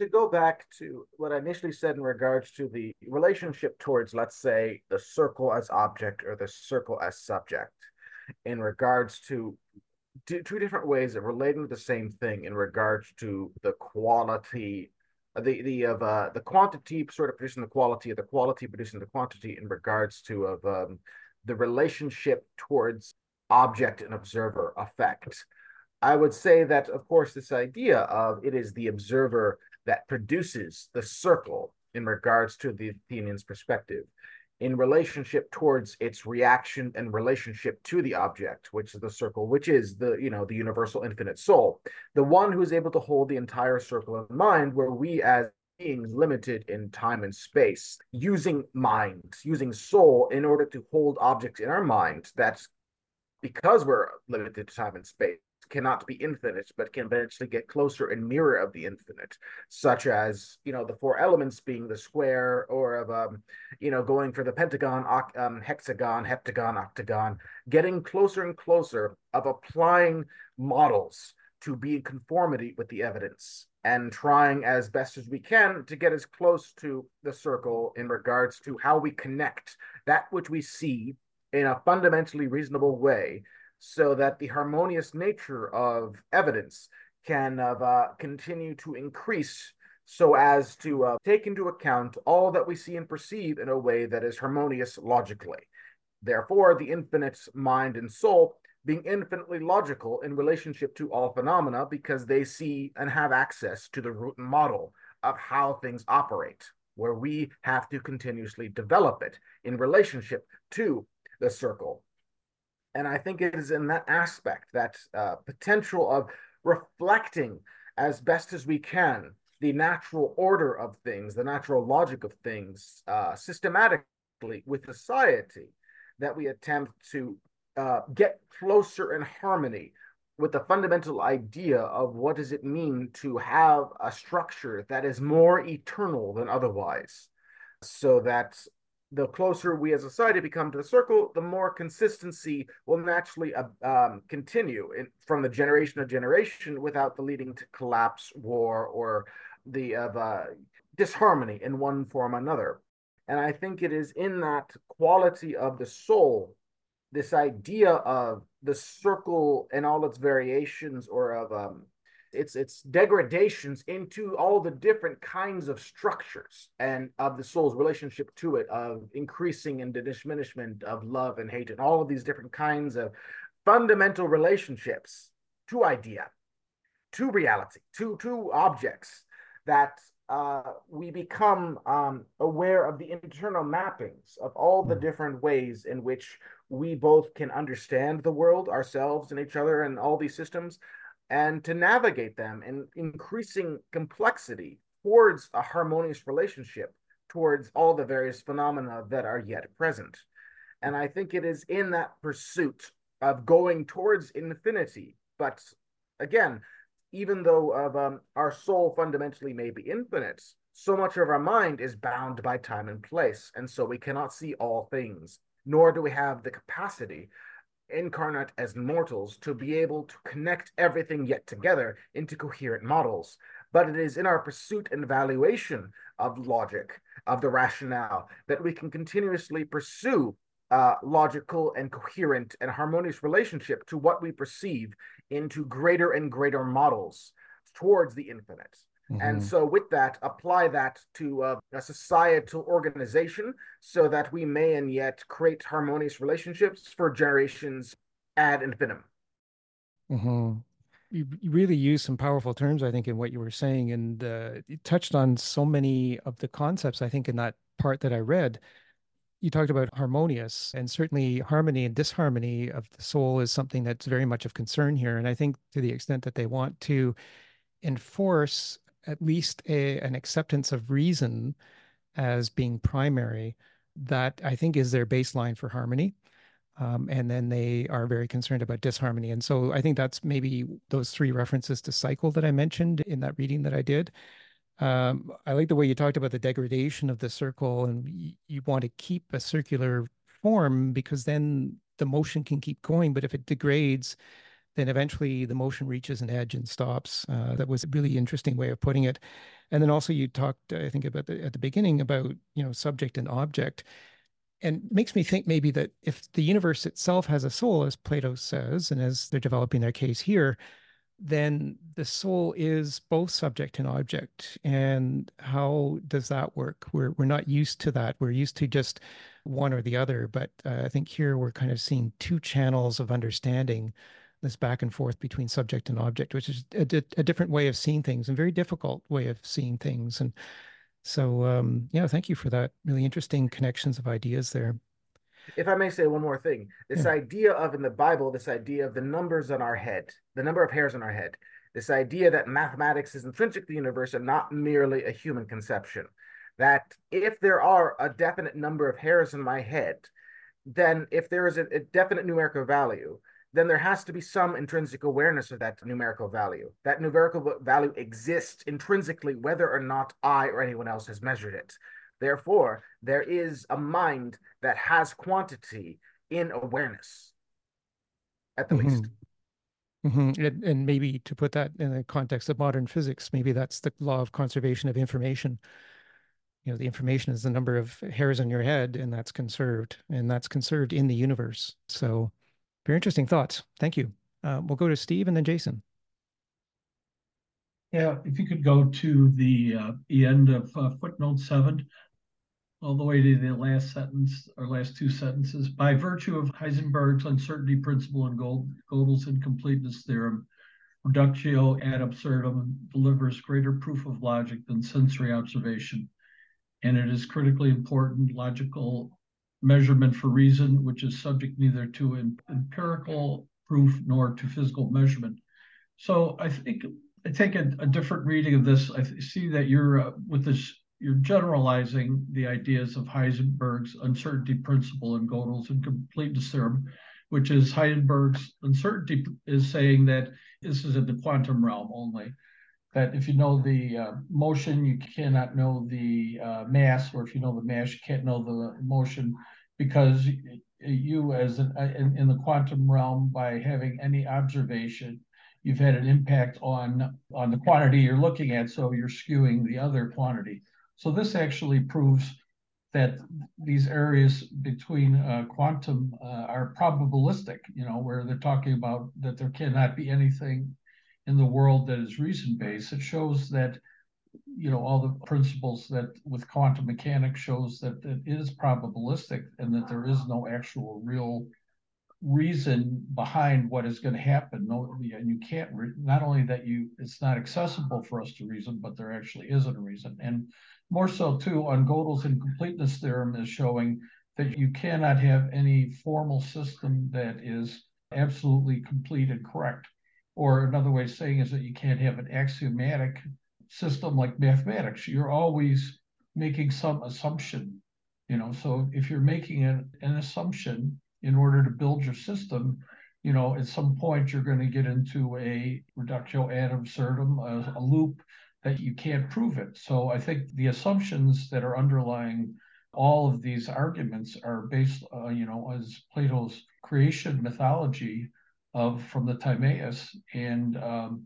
to go back to what I initially said in regards to the relationship towards, let's say, the circle as object or the circle as subject, in regards to two different ways of relating to the same thing in regards to the quality, the the of uh, the quantity sort of producing the quality, the quality producing the quantity in regards to of um, the relationship towards object and observer effect. I would say that, of course, this idea of it is the observer that produces the circle in regards to the Athenian's perspective in relationship towards its reaction and relationship to the object which is the circle which is the you know the universal infinite soul. The one who is able to hold the entire circle in mind where we as beings limited in time and space using mind using soul in order to hold objects in our mind. That's because we're limited to time and space cannot be infinite, but can eventually get closer and nearer of the infinite, such as you know the four elements being the square, or of um, you know going for the pentagon, um, hexagon, heptagon, octagon, getting closer and closer of applying models to be in conformity with the evidence and trying as best as we can to get as close to the circle in regards to how we connect that which we see in a fundamentally reasonable way so that the harmonious nature of evidence can uh, continue to increase so as to uh, take into account all that we see and perceive in a way that is harmonious logically. Therefore, the infinite mind and soul being infinitely logical in relationship to all phenomena because they see and have access to the root model of how things operate, where we have to continuously develop it in relationship to the circle and I think it is in that aspect, that uh, potential of reflecting as best as we can the natural order of things, the natural logic of things, uh, systematically with society, that we attempt to uh, get closer in harmony with the fundamental idea of what does it mean to have a structure that is more eternal than otherwise. So that the closer we as a society become to the circle, the more consistency will naturally uh, um, continue in, from the generation to generation without the leading to collapse, war, or the of uh, disharmony in one form or another. And I think it is in that quality of the soul, this idea of the circle and all its variations, or of um, its its degradations into all the different kinds of structures and of the soul's relationship to it of increasing and diminishment of love and hate and all of these different kinds of fundamental relationships to idea to reality to to objects that uh, we become um, aware of the internal mappings of all the different ways in which we both can understand the world, ourselves, and each other, and all these systems, and to navigate them in increasing complexity towards a harmonious relationship towards all the various phenomena that are yet present. And I think it is in that pursuit of going towards infinity, but again, even though of um, our soul fundamentally may be infinite, so much of our mind is bound by time and place, and so we cannot see all things, nor do we have the capacity, incarnate as mortals, to be able to connect everything yet together into coherent models. But it is in our pursuit and evaluation of logic, of the rationale, that we can continuously pursue uh, logical and coherent and harmonious relationship to what we perceive into greater and greater models towards the infinite. Mm-hmm. And so, with that, apply that to uh, a societal organization so that we may and yet create harmonious relationships for generations ad infinitum. Mm-hmm. You, you really used some powerful terms, I think, in what you were saying, and uh, you touched on so many of the concepts. I think in that part that I read, you talked about harmonious, and certainly harmony and disharmony of the soul is something that's very much of concern here. And I think to the extent that they want to enforce at least a, an acceptance of reason as being primary, that I think is their baseline for harmony. Um, and then they are very concerned about disharmony. And so I think that's maybe those three references to cycle that I mentioned in that reading that I did. Um, I like the way you talked about the degradation of the circle, and you want to keep a circular form because then the motion can keep going. But if it degrades, then eventually the motion reaches an edge and stops. Uh, that was a really interesting way of putting it. And then also you talked, I think, about the, at the beginning about you know subject and object, and makes me think maybe that if the universe itself has a soul, as Plato says, and as they're developing their case here, then the soul is both subject and object. And how does that work? We're we're not used to that. We're used to just one or the other. But uh, I think here we're kind of seeing two channels of understanding this back and forth between subject and object, which is a, a different way of seeing things and very difficult way of seeing things. And so, um, yeah, thank you for that. Really interesting connections of ideas there if I may say one more thing, this yeah. idea of in the Bible, this idea of the numbers on our head, the number of hairs on our head, this idea that mathematics is intrinsic to the universe and not merely a human conception. That if there are a definite number of hairs in my head, then if there is a, a definite numerical value, then there has to be some intrinsic awareness of that numerical value. That numerical value exists intrinsically, whether or not I or anyone else has measured it. Therefore, there is a mind that has quantity in awareness, at the mm-hmm. least. Mm-hmm. And, and, maybe to put that in the context of modern physics, maybe that's the law of conservation of information. You know, the information is the number of hairs on your head, and that's conserved, and that's conserved in the universe. So, very interesting thoughts. Thank you. Uh, we'll go to Steve and then Jason. Yeah, if you could go to the uh, the end of uh, footnote seven, all the way to the last sentence or last two sentences. By virtue of Heisenberg's uncertainty principle and Gödel's incompleteness theorem, reductio ad absurdum delivers greater proof of logic than sensory observation. And it is critically important logical measurement for reason, which is subject neither to empirical proof nor to physical measurement. So I think I take a, a different reading of this. I see that you're uh, with this you're generalizing the ideas of Heisenberg's uncertainty principle and Gödel's incompleteness theorem, which is Heisenberg's uncertainty is saying that this is in the quantum realm only. That if you know the uh, motion, you cannot know the uh, mass, or if you know the mass, you can't know the motion, because you, as an, uh, in, in the quantum realm, by having any observation, you've had an impact on on the quantity you're looking at, so you're skewing the other quantity. So this actually proves that these areas between uh, quantum uh, are probabilistic, you know, where they're talking about that there cannot be anything in the world that is reason-based. It shows that, you know, all the principles that with quantum mechanics shows that it is probabilistic and that there is no actual real reason behind what is going to happen. No, and you can't. Re- not only that you, it's not accessible for us to reason, but there actually isn't a reason. And more so too, on Gödel's incompleteness theorem is showing that you cannot have any formal system that is absolutely complete and correct. Or another way of saying is that you can't have an axiomatic system like mathematics. You're always making some assumption. You know, so if you're making an, an assumption in order to build your system, you know, at some point you're going to get into a reductio ad absurdum, a, a loop that you can't prove it. So I think the assumptions that are underlying all of these arguments are based, uh, you know, as Plato's creation mythology of from the Timaeus, and um,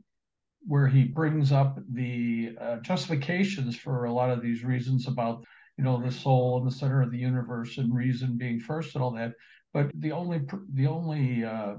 where he brings up the uh, justifications for a lot of these reasons about, you know, the soul in the center of the universe and reason being first and all that. But the only the only uh,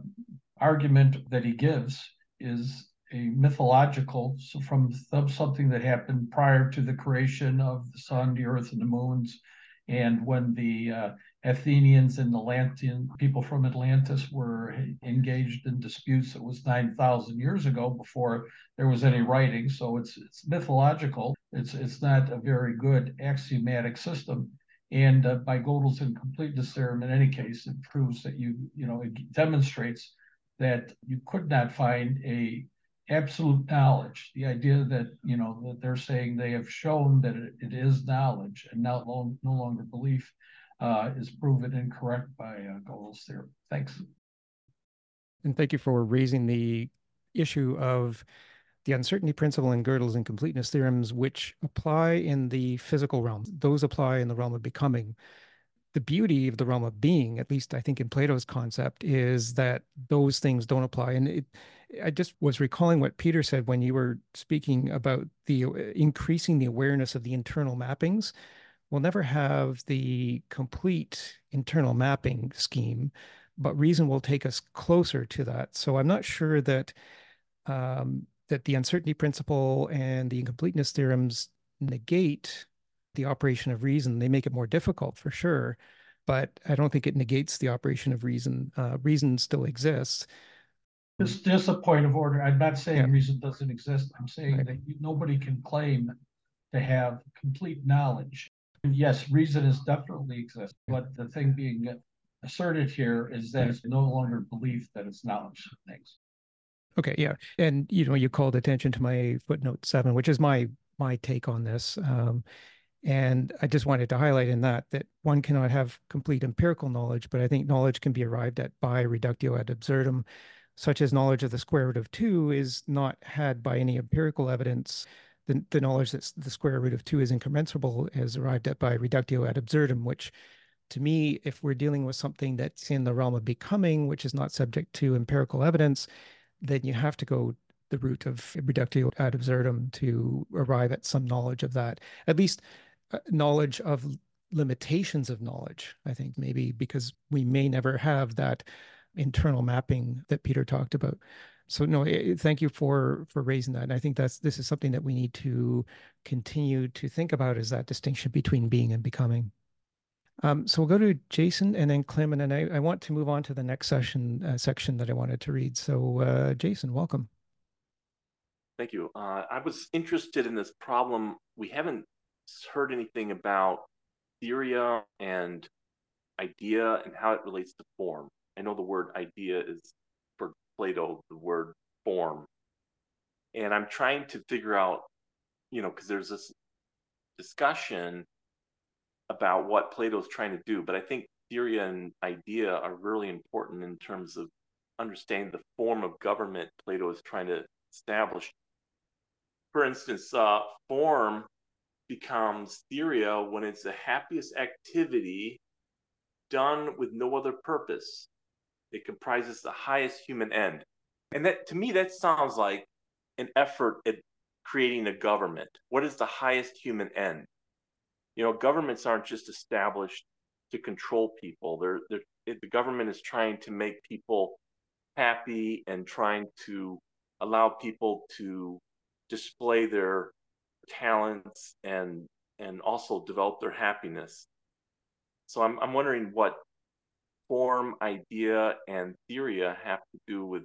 argument that he gives is a mythological so from something that happened prior to the creation of the sun, the earth, and the moons, and when the uh, Athenians and the Atlantean people from Atlantis were engaged in disputes, it was nine thousand years ago before there was any writing. So it's it's mythological. It's it's not a very good axiomatic system. And uh, by Gödel's incompleteness theorem, in any case, it proves that you, you know, it demonstrates that you could not find a absolute knowledge. The idea that, you know, that they're saying they have shown that it, it is knowledge and long, no longer belief uh, is proven incorrect by uh, theorem. Thanks. And thank you for raising the issue of the uncertainty principle and Gödel's incompleteness theorems, which apply in the physical realm. Those apply in the realm of becoming. The beauty of the realm of being, at least I think in Plato's concept, is that those things don't apply. And it, I just was recalling what Peter said when you were speaking about the uh, increasing the awareness of the internal mappings. We'll never have the complete internal mapping scheme, but reason will take us closer to that. So I'm not sure that um, that the uncertainty principle and the incompleteness theorems negate the operation of reason. They make it more difficult for sure, but I don't think it negates the operation of reason. Uh, reason still exists. Just, just a point of order. I'm not saying yeah. reason doesn't exist. I'm saying right. that you, nobody can claim to have complete knowledge. Yes, reason is definitely exists, but the thing being asserted here is that it's no longer belief that it's knowledge. Thanks. Okay, yeah, and you know, you called attention to my footnote seven, which is my my take on this, um, and I just wanted to highlight in that that one cannot have complete empirical knowledge, but I think knowledge can be arrived at by reductio ad absurdum, such as knowledge of the square root of two is not had by any empirical evidence. The, the knowledge that the square root of two is incommensurable is arrived at by reductio ad absurdum, which to me, if we're dealing with something that's in the realm of becoming, which is not subject to empirical evidence, then you have to go the route of reductio ad absurdum to arrive at some knowledge of that, at least uh, knowledge of limitations of knowledge. I think maybe because we may never have that internal mapping that Peter talked about. So no, thank you for for raising that. And I think that's this is something that we need to continue to think about is that distinction between being and becoming. Um, so we'll go to Jason and then Clem, and then I, I want to move on to the next session uh, section that I wanted to read. So uh, Jason, welcome. Thank you. Uh, I was interested in this problem. We haven't heard anything about theoria and idea and how it relates to form. I know the word idea is Plato, the word form. And I'm trying to figure out, you know, because there's this discussion about what Plato's trying to do. But I think theory and idea are really important in terms of understanding the form of government Plato is trying to establish. For instance, uh, form becomes theoria when it's the happiest activity done with no other purpose. It comprises the highest human end. And that to me, that sounds like an effort at creating a government. What is the highest human end? you know governments aren't just established to control people they're, they're it, the government is trying to make people happy and trying to allow people to display their talents and and also develop their happiness so i'm, I'm wondering what form, idea, and theoria have to do with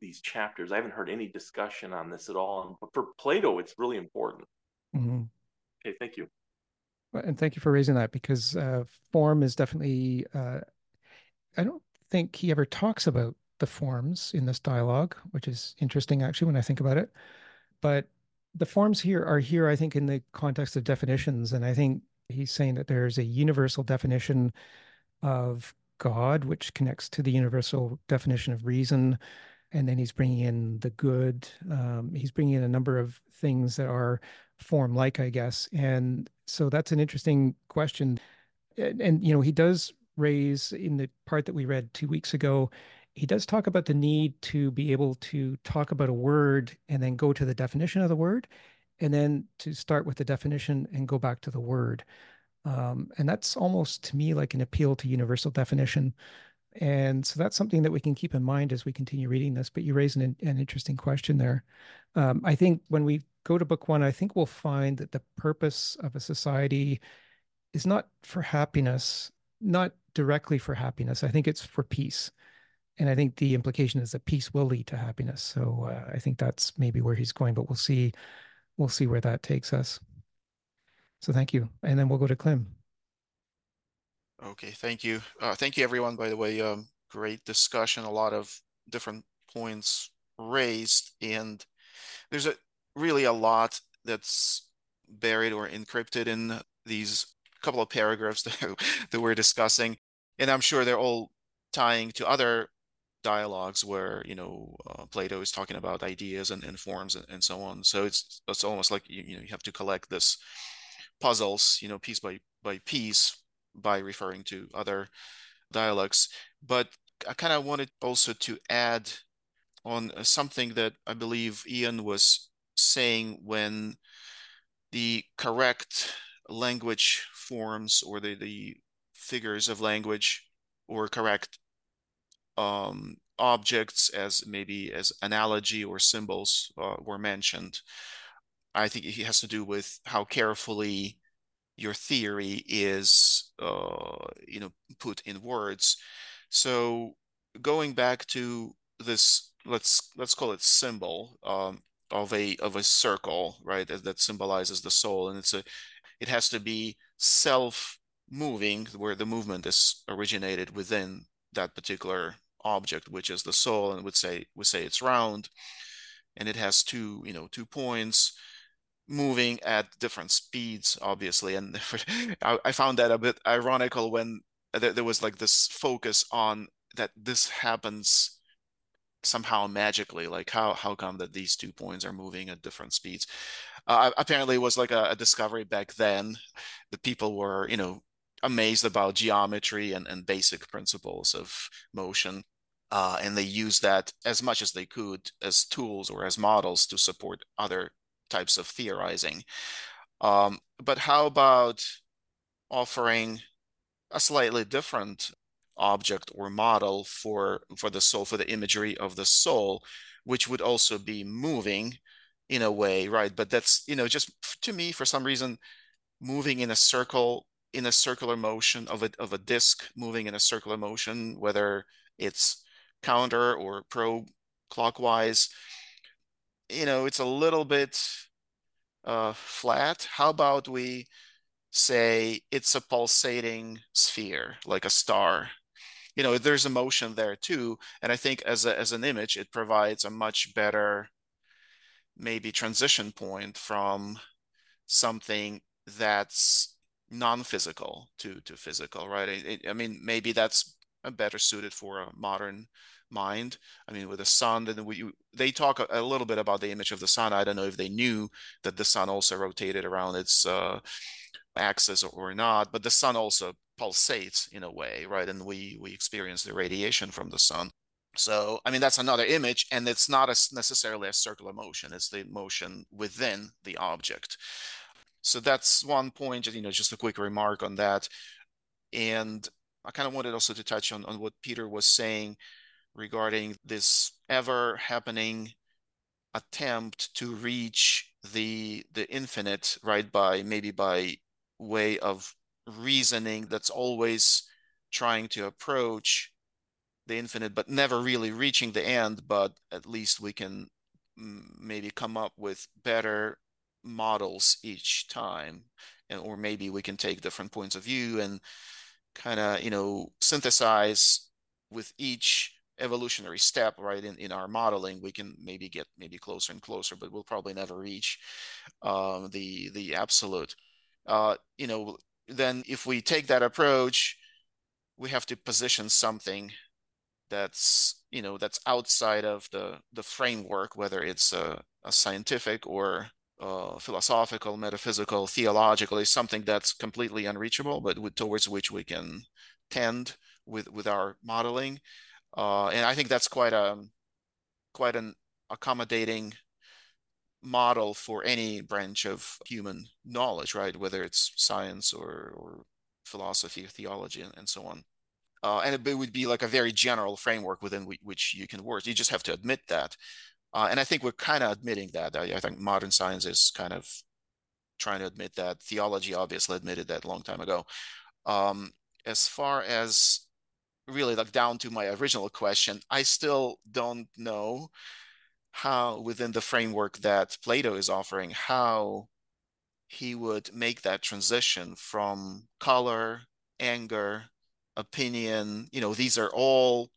these chapters? I haven't heard any discussion on this at all. But for Plato, it's really important. Mm-hmm. Okay, thank you. And thank you for raising that because uh, form is definitely, uh, I don't think he ever talks about the forms in this dialogue, which is interesting actually when I think about it. But the forms here are here, I think, in the context of definitions. And I think he's saying that there's a universal definition of God, which connects to the universal definition of reason. And then he's bringing in the good. Um, he's bringing in a number of things that are form like, I guess. And so that's an interesting question. And, and, you know, he does raise in the part that we read two weeks ago, he does talk about the need to be able to talk about a word and then go to the definition of the word, and then to start with the definition and go back to the word. Um, and that's almost to me like an appeal to universal definition. And so that's something that we can keep in mind as we continue reading this. But you raise an, an interesting question there. Um, I think when we go to book one, I think we'll find that the purpose of a society is not for happiness, not directly for happiness. I think it's for peace. And I think the implication is that peace will lead to happiness. So uh, I think that's maybe where he's going, but we'll see. We'll see where that takes us. So thank you. And then we'll go to Clem. Okay, thank you. Uh, thank you, everyone, by the way. Um, great discussion, a lot of different points raised. And there's a really a lot that's buried or encrypted in these couple of paragraphs that, that we're discussing. And I'm sure they're all tying to other dialogues where you know uh, Plato is talking about ideas and, and forms and, and, so on. So it's it's almost like you, you know you have to collect this puzzles you know piece by by piece by referring to other dialogues. But I kind of wanted also to add on something that I believe Ian was saying when the correct language forms or the, the figures of language or correct um, objects as maybe as analogy or symbols uh, were mentioned. I think it has to do with how carefully your theory is, uh, you know, put in words. So going back to this, let's let's call it symbol um, of a of a circle, right? That, that symbolizes the soul, and it's a, it has to be self moving, where the movement is originated within that particular object, which is the soul, and would say would say it's round, and it has two you know two points moving at different speeds, obviously. And I found that a bit ironical when there was like this focus on that this happens somehow magically like how how come that these two points are moving at different speeds uh, apparently it was like a, a discovery back then the people were you know amazed about geometry and, and basic principles of motion. Uh, and they use that as much as they could as tools or as models to support other types of theorizing. Um, but how about offering a slightly different object or model for for the soul for the imagery of the soul which would also be moving in a way right but that's you know just to me for some reason moving in a circle in a circular motion of a, of a disk moving in a circular motion, whether it's counter or pro clockwise, you know, it's a little bit uh, flat. How about we say it's a pulsating sphere, like a star? You know, there's a motion there too. And I think as, a, as an image, it provides a much better maybe transition point from something that's non-physical to to physical right it, i mean maybe that's better suited for a modern mind i mean with the sun then we they talk a, a, little bit about the image of the sun. I don't know if they knew that the sun also rotated around its uh, axis or, or not but the sun also pulsates in a way right? And we we experience the radiation from the sun. So i mean that's another image and it's not as necessarily a circular motion. It's the motion within the object. So that's one point, you know, just a quick remark on that. And I kind of wanted also to touch on, on what Peter was saying regarding this ever happening attempt to reach the the infinite, right? By maybe by way of reasoning that's always trying to approach the infinite, but never really reaching the end. But at least we can mm, maybe come up with better models each time, and or maybe we can take different points of view and kind of you know synthesize with each evolutionary step right in, in our modeling we can maybe get maybe closer and closer but we'll probably never reach um, the the absolute. Uh, you know then if we take that approach we have to position something that's you know that's outside of the the framework whether it's a, a scientific or uh, philosophical metaphysical theological is something that's completely unreachable but with, towards which we can tend with with our modeling uh, and i think that's quite a quite an accommodating model for any branch of human knowledge right whether it's science or or philosophy or theology and, and so on uh, and it, would be like a very general framework within which you can work. You just have to admit that, uh, and I think we're kind of admitting that. I, I, think modern science is kind of trying to admit that. Theology obviously admitted that a long time ago. Um, as far as really like down to my original question, I still don't know how within the framework that Plato is offering, how he would make that transition from color, anger, opinion, you know, these are all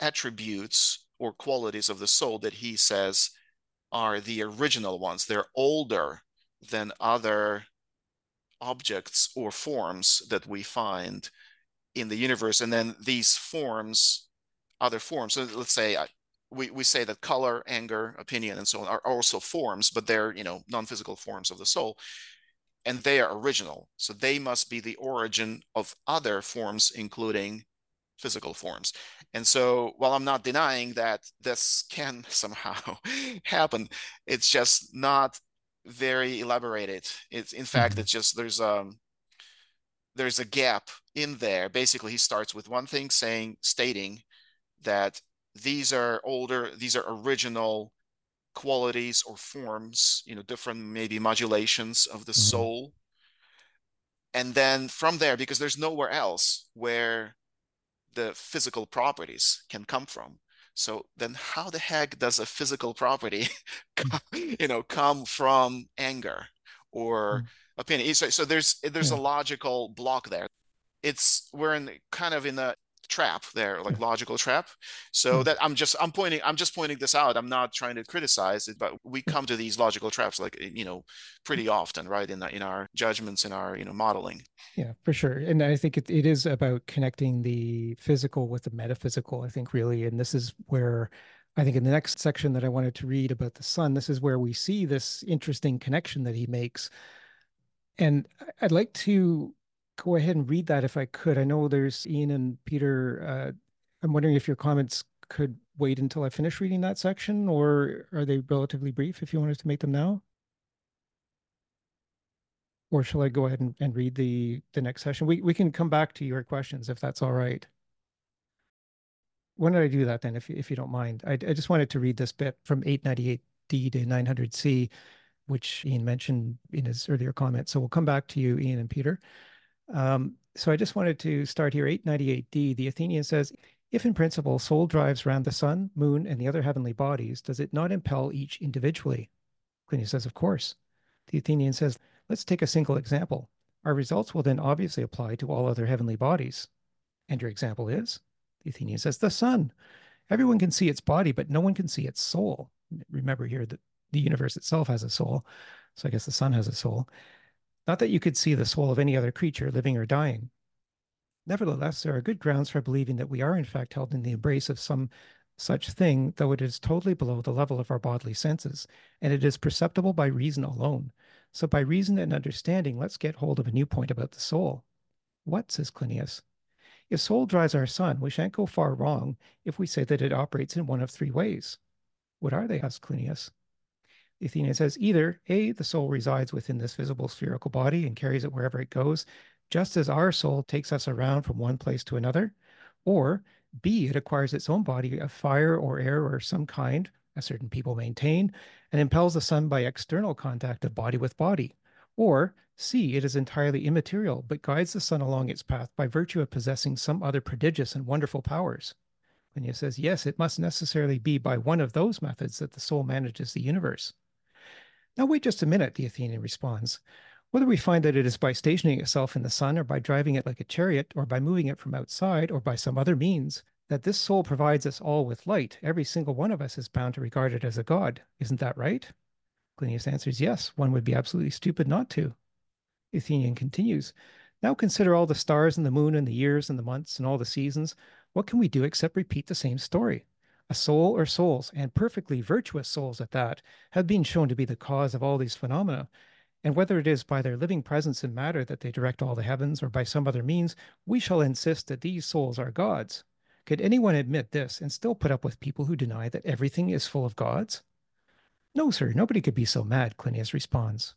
attributes or qualities of the soul that he says are the original ones. They're older than other objects or forms that we find in the universe. And then these forms, other forms, so let's say we, we say that color, anger, opinion, and so on are also forms, but they're, you know, non-physical forms of the soul and they are original. So they must be the origin of other forms, including physical forms. And so while I'm not denying that this can somehow happen, it's just not very elaborated. It's in fact, mm-hmm. it's just there's um there's a gap in there. Basically, he starts with one thing saying, stating that these are older, these are original qualities or forms, you know, different maybe modulations of the mm-hmm. soul. And then from there, because there's nowhere else where the physical properties can come from. So then how the heck does a physical property, you know, come from anger or mm. opinion? So, so there's there's yeah. a logical block there. It's we're in kind of in a trap there like logical trap. So hmm. that i'm just i'm pointing i'm just pointing this out. I'm not trying to criticize it but we come to these logical traps like you know pretty often right in the, in our judgments in our you know modeling. Yeah for sure. And i think it, it is about connecting the physical with the metaphysical i think really. And this is where I think in the next section that I wanted to read about the sun, this is where we see this interesting connection that he makes. And I'd like to go ahead and read that if I could. I know there's Ian and Peter. Uh, I'm wondering if your comments could wait until I finish reading that section, or are they relatively brief if you wanted to make them now? Or shall I go ahead and, and read the, the next session? We, we can come back to your questions if that's all right. When did I do that then, if, if you don't mind? I, I just wanted to read this bit from 898D to 900C, which Ian mentioned in his earlier comment. So we'll come back to you, Ian and Peter. Um, so I just wanted to start here. 898D, the Athenian says, if in principle soul drives round the sun, moon, and the other heavenly bodies, does it not impel each individually? Clinias says, of course. The Athenian says, let's take a single example. Our results will then obviously apply to all other heavenly bodies. And your example is? The Athenian says, the sun. Everyone can see its body, but no one can see its soul. Remember here that the universe itself has a soul. So I guess the sun has a soul. Not that you could see the soul of any other creature, living or dying. Nevertheless, there are good grounds for believing that we are in fact held in the embrace of some such thing, though it is totally below the level of our bodily senses, and it is perceptible by reason alone. So by reason and understanding, let's get hold of a new point about the soul. What, says Clinias? If soul drives our sun, we shan't go far wrong if we say that it operates in one of three ways. What are they? asks Clinias. Athena says either A, the soul resides within this visible spherical body and carries it wherever it goes, just as our soul takes us around from one place to another, or B, it acquires its own body of fire or air or some kind, as certain people maintain, and impels the sun by external contact of body with body. Or C, it is entirely immaterial, but guides the sun along its path by virtue of possessing some other prodigious and wonderful powers. Clinias says, yes, it must necessarily be by one of those methods that the soul manages the universe. Now, wait just a minute, the Athenian responds. Whether we find that it is by stationing itself in the sun, or by driving it like a chariot, or by moving it from outside, or by some other means, that this soul provides us all with light, every single one of us is bound to regard it as a god. Isn't that right? Clinias answers, yes, one would be absolutely stupid not to. Athenian continues, Now consider all the stars and the moon and the years and the months and all the seasons. What can we do except repeat the same story? A soul or souls, and perfectly virtuous souls at that, have been shown to be the cause of all these phenomena. And whether it is by their living presence in matter that they direct all the heavens, or by some other means, we shall insist that these souls are gods. Could anyone admit this and still put up with people who deny that everything is full of gods? No, sir, nobody could be so mad, Clinias responds.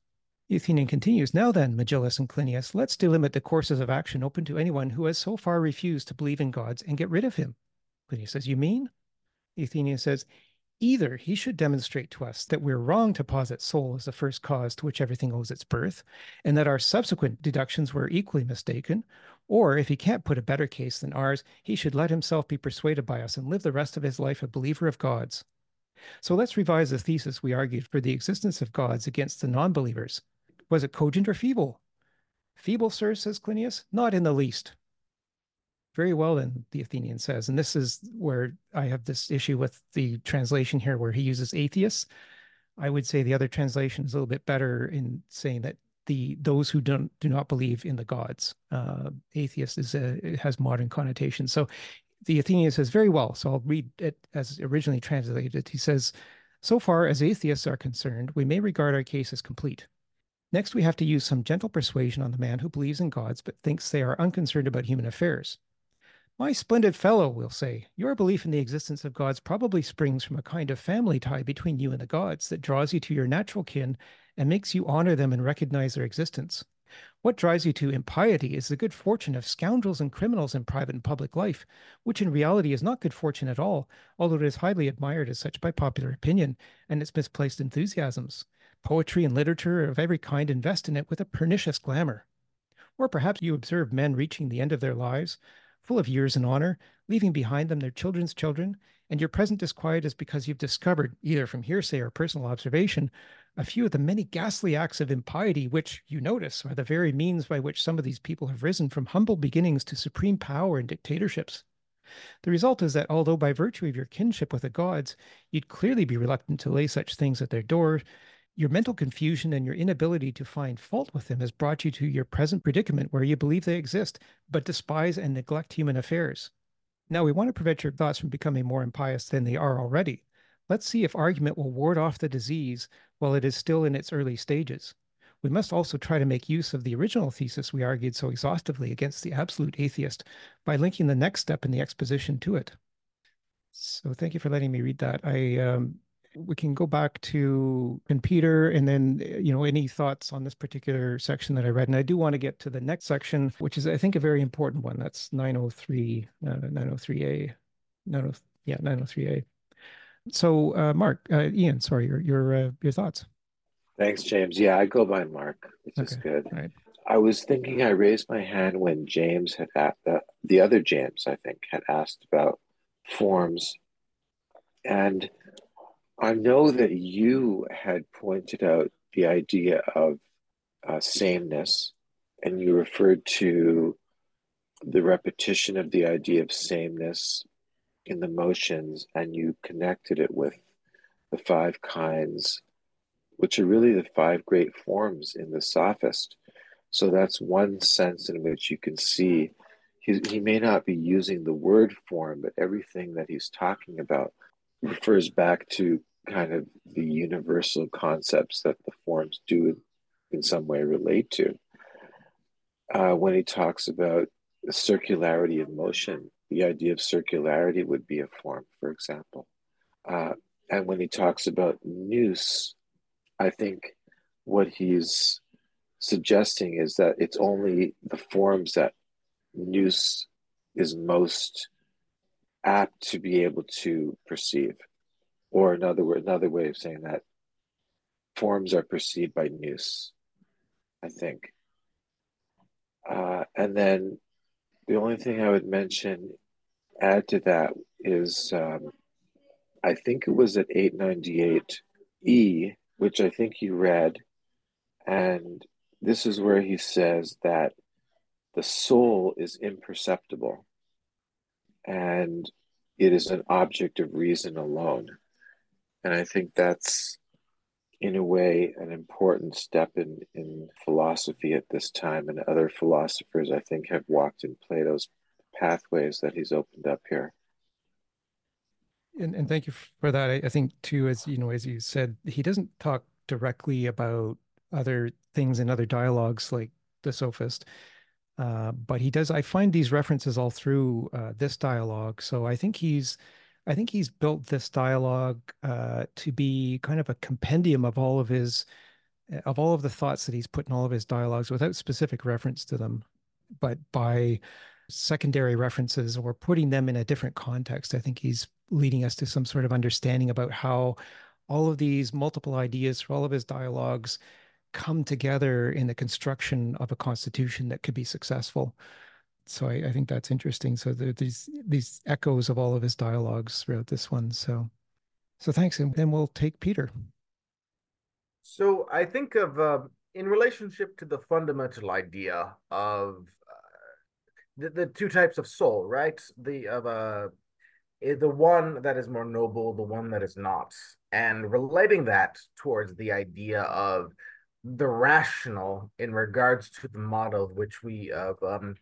The Athenian continues, Now then, Megillus and Clinias, let's delimit the courses of action open to anyone who has so far refused to believe in gods and get rid of him. Clinias says, You mean? The Athenian says, Either he should demonstrate to us that we're wrong to posit soul as the first cause to which everything owes its birth, and that our subsequent deductions were equally mistaken, or if he can't put a better case than ours, he should let himself be persuaded by us and live the rest of his life a believer of gods. So let's revise the thesis we argued for the existence of gods against the non believers. Was it cogent or feeble? Feeble, sir, says Clinias? Not in the least. Very well, then, the Athenian says. And this is where I have this issue with the translation here, where he uses atheists. I would say the other translation is a little bit better in saying that the those who don't do not believe in the gods. Uh, atheist is a, has modern connotations. So the Athenian says very well. So I'll read it as originally translated. He says, "So far as atheists are concerned, we may regard our case as complete. Next, we have to use some gentle persuasion on the man who believes in gods but thinks they are unconcerned about human affairs. My splendid fellow, we'll say, your belief in the existence of gods probably springs from a kind of family tie between you and the gods that draws you to your natural kin and makes you honor them and recognize their existence. What drives you to impiety is the good fortune of scoundrels and criminals in private and public life, which in reality is not good fortune at all, although it is highly admired as such by popular opinion and its misplaced enthusiasms. Poetry and literature of every kind invest in it with a pernicious glamour. Or perhaps you observe men reaching the end of their lives, full of years and honor, leaving behind them their children's children, and your present disquiet is because you've discovered, either from hearsay or personal observation, a few of the many ghastly acts of impiety which, you notice, are the very means by which some of these people have risen from humble beginnings to supreme power and dictatorships. The result is that although by virtue of your kinship with the gods, you'd clearly be reluctant to lay such things at their door, your mental confusion and your inability to find fault with them has brought you to your present predicament where you believe they exist, but despise and neglect human affairs. Now, we want to prevent your thoughts from becoming more impious than they are already. Let's see if argument will ward off the disease while it is still in its early stages. We must also try to make use of the original thesis we argued so exhaustively against the absolute atheist by linking the next step in the exposition to it. So, thank you for letting me read that. I um, we can go back to and Peter, and then you know any thoughts on this particular section that I read. And I do want to get to the next section, which is I think a very important one. That's 903, uh, 903a, 90, yeah, 903a. So, uh, Mark, uh, Ian, sorry, your your uh, your thoughts. Thanks, James. Yeah, I go by Mark, which okay. is good. Right. I was thinking I raised my hand when James had asked, the, the other James, I think, had asked about forms. And I know that you had pointed out the idea of uh, sameness, and you referred to the repetition of the idea of sameness in the motions, and you connected it with the five kinds, which are really the five great forms in the sophist. So that's one sense in which you can see he, he may not be using the word form, but everything that he's talking about refers back to kind of the universal concepts that the forms do in some way relate to. Uh, when he talks about the circularity of motion, the idea of circularity would be a form, for example. Uh, and when he talks about nous, I think what he's suggesting is that it's only the forms that nous is most apt to be able to perceive. Or another word, another way of saying that forms are perceived by nous, I think. Uh, and then the only thing I would mention, add to that, is um, I think it was at 898E, which I think you read. And this is where he says that the soul is imperceptible and it is an object of reason alone. And I think that's, in a way, an important step in, in philosophy at this time. And other philosophers, I think, have walked in Plato's pathways that he's opened up here. And, and thank you for that. I, I think too, as you know, as you said, he doesn't talk directly about other things in other dialogues like the sophist. Uh, but he does. I find these references all through uh, this dialogue. So I think he's, I think he's built this dialogue uh, to be kind of a compendium of all of his, of all of the thoughts that he's put in all of his dialogues without specific reference to them, but by secondary references or putting them in a different context. I think he's leading us to some sort of understanding about how all of these multiple ideas for all of his dialogues come together in the construction of a constitution that could be successful. So I, I think that's interesting. So there, these these echoes of all of his dialogues throughout this one. So so thanks, and then we'll take Peter. So I think of uh, in relationship to the fundamental idea of uh, the, the two types of soul, right? The of uh, the one that is more noble, the one that is not, and relating that towards the idea of the rational in regards to the model which we uh, um,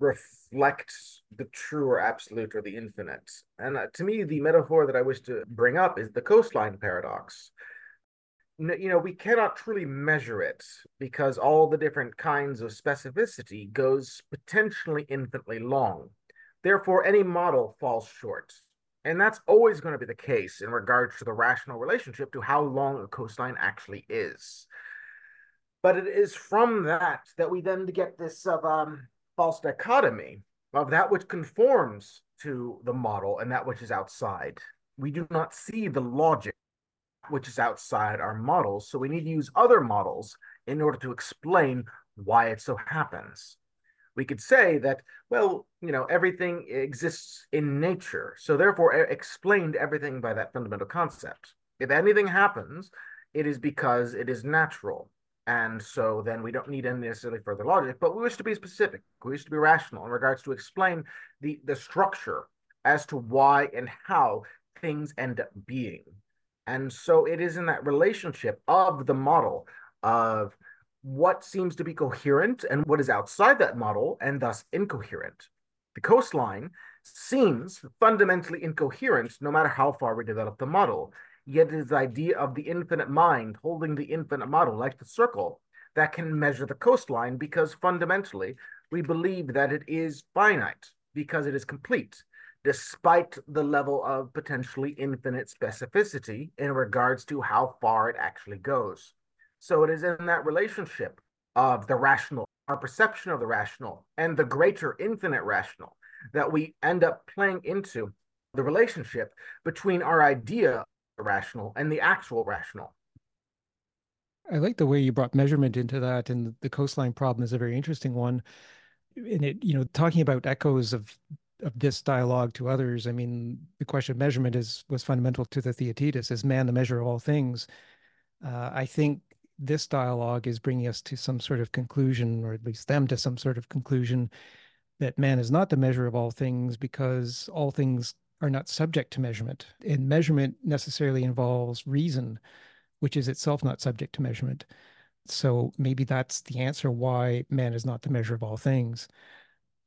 reflect the true or absolute or the infinite. And uh, to me, the metaphor that I wish to bring up is the coastline paradox. You know, we cannot truly measure it because all the different kinds of specificity goes potentially infinitely long. Therefore, any model falls short. And that's always going to be the case in regards to the rational relationship to how long a coastline actually is. But it is from that that we then get this of um, false dichotomy of that which conforms to the model and that which is outside. We do not see the logic which is outside our models, so we need to use other models in order to explain why it so happens we could say that, well, you know, everything exists in nature. So therefore, explained everything by that fundamental concept. If anything happens, it is because it is natural. And so then we don't need any necessarily further logic, but we wish to be specific. We wish to be rational in regards to explain the, the structure as to why and how things end up being. And so it is in that relationship of the model of what seems to be coherent and what is outside that model and thus incoherent. The coastline seems fundamentally incoherent no matter how far we develop the model. Yet it is the idea of the infinite mind holding the infinite model, like the circle, that can measure the coastline because fundamentally we believe that it is finite because it is complete, despite the level of potentially infinite specificity in regards to how far it actually goes. So it is in that relationship of the rational, our perception of the rational, and the greater infinite rational that we end up playing into the relationship between our idea of the rational and the actual rational. I like the way you brought measurement into that, and the coastline problem is a very interesting one. And it, you know, talking about echoes of of this dialogue to others. I mean, the question of measurement is was fundamental to the Theaetetus. Is man the measure of all things? Uh, I think this dialogue is bringing us to some sort of conclusion, or at least them to some sort of conclusion, that man is not the measure of all things because all things are not subject to measurement. And measurement necessarily involves reason, which is itself not subject to measurement. So maybe that's the answer why man is not the measure of all things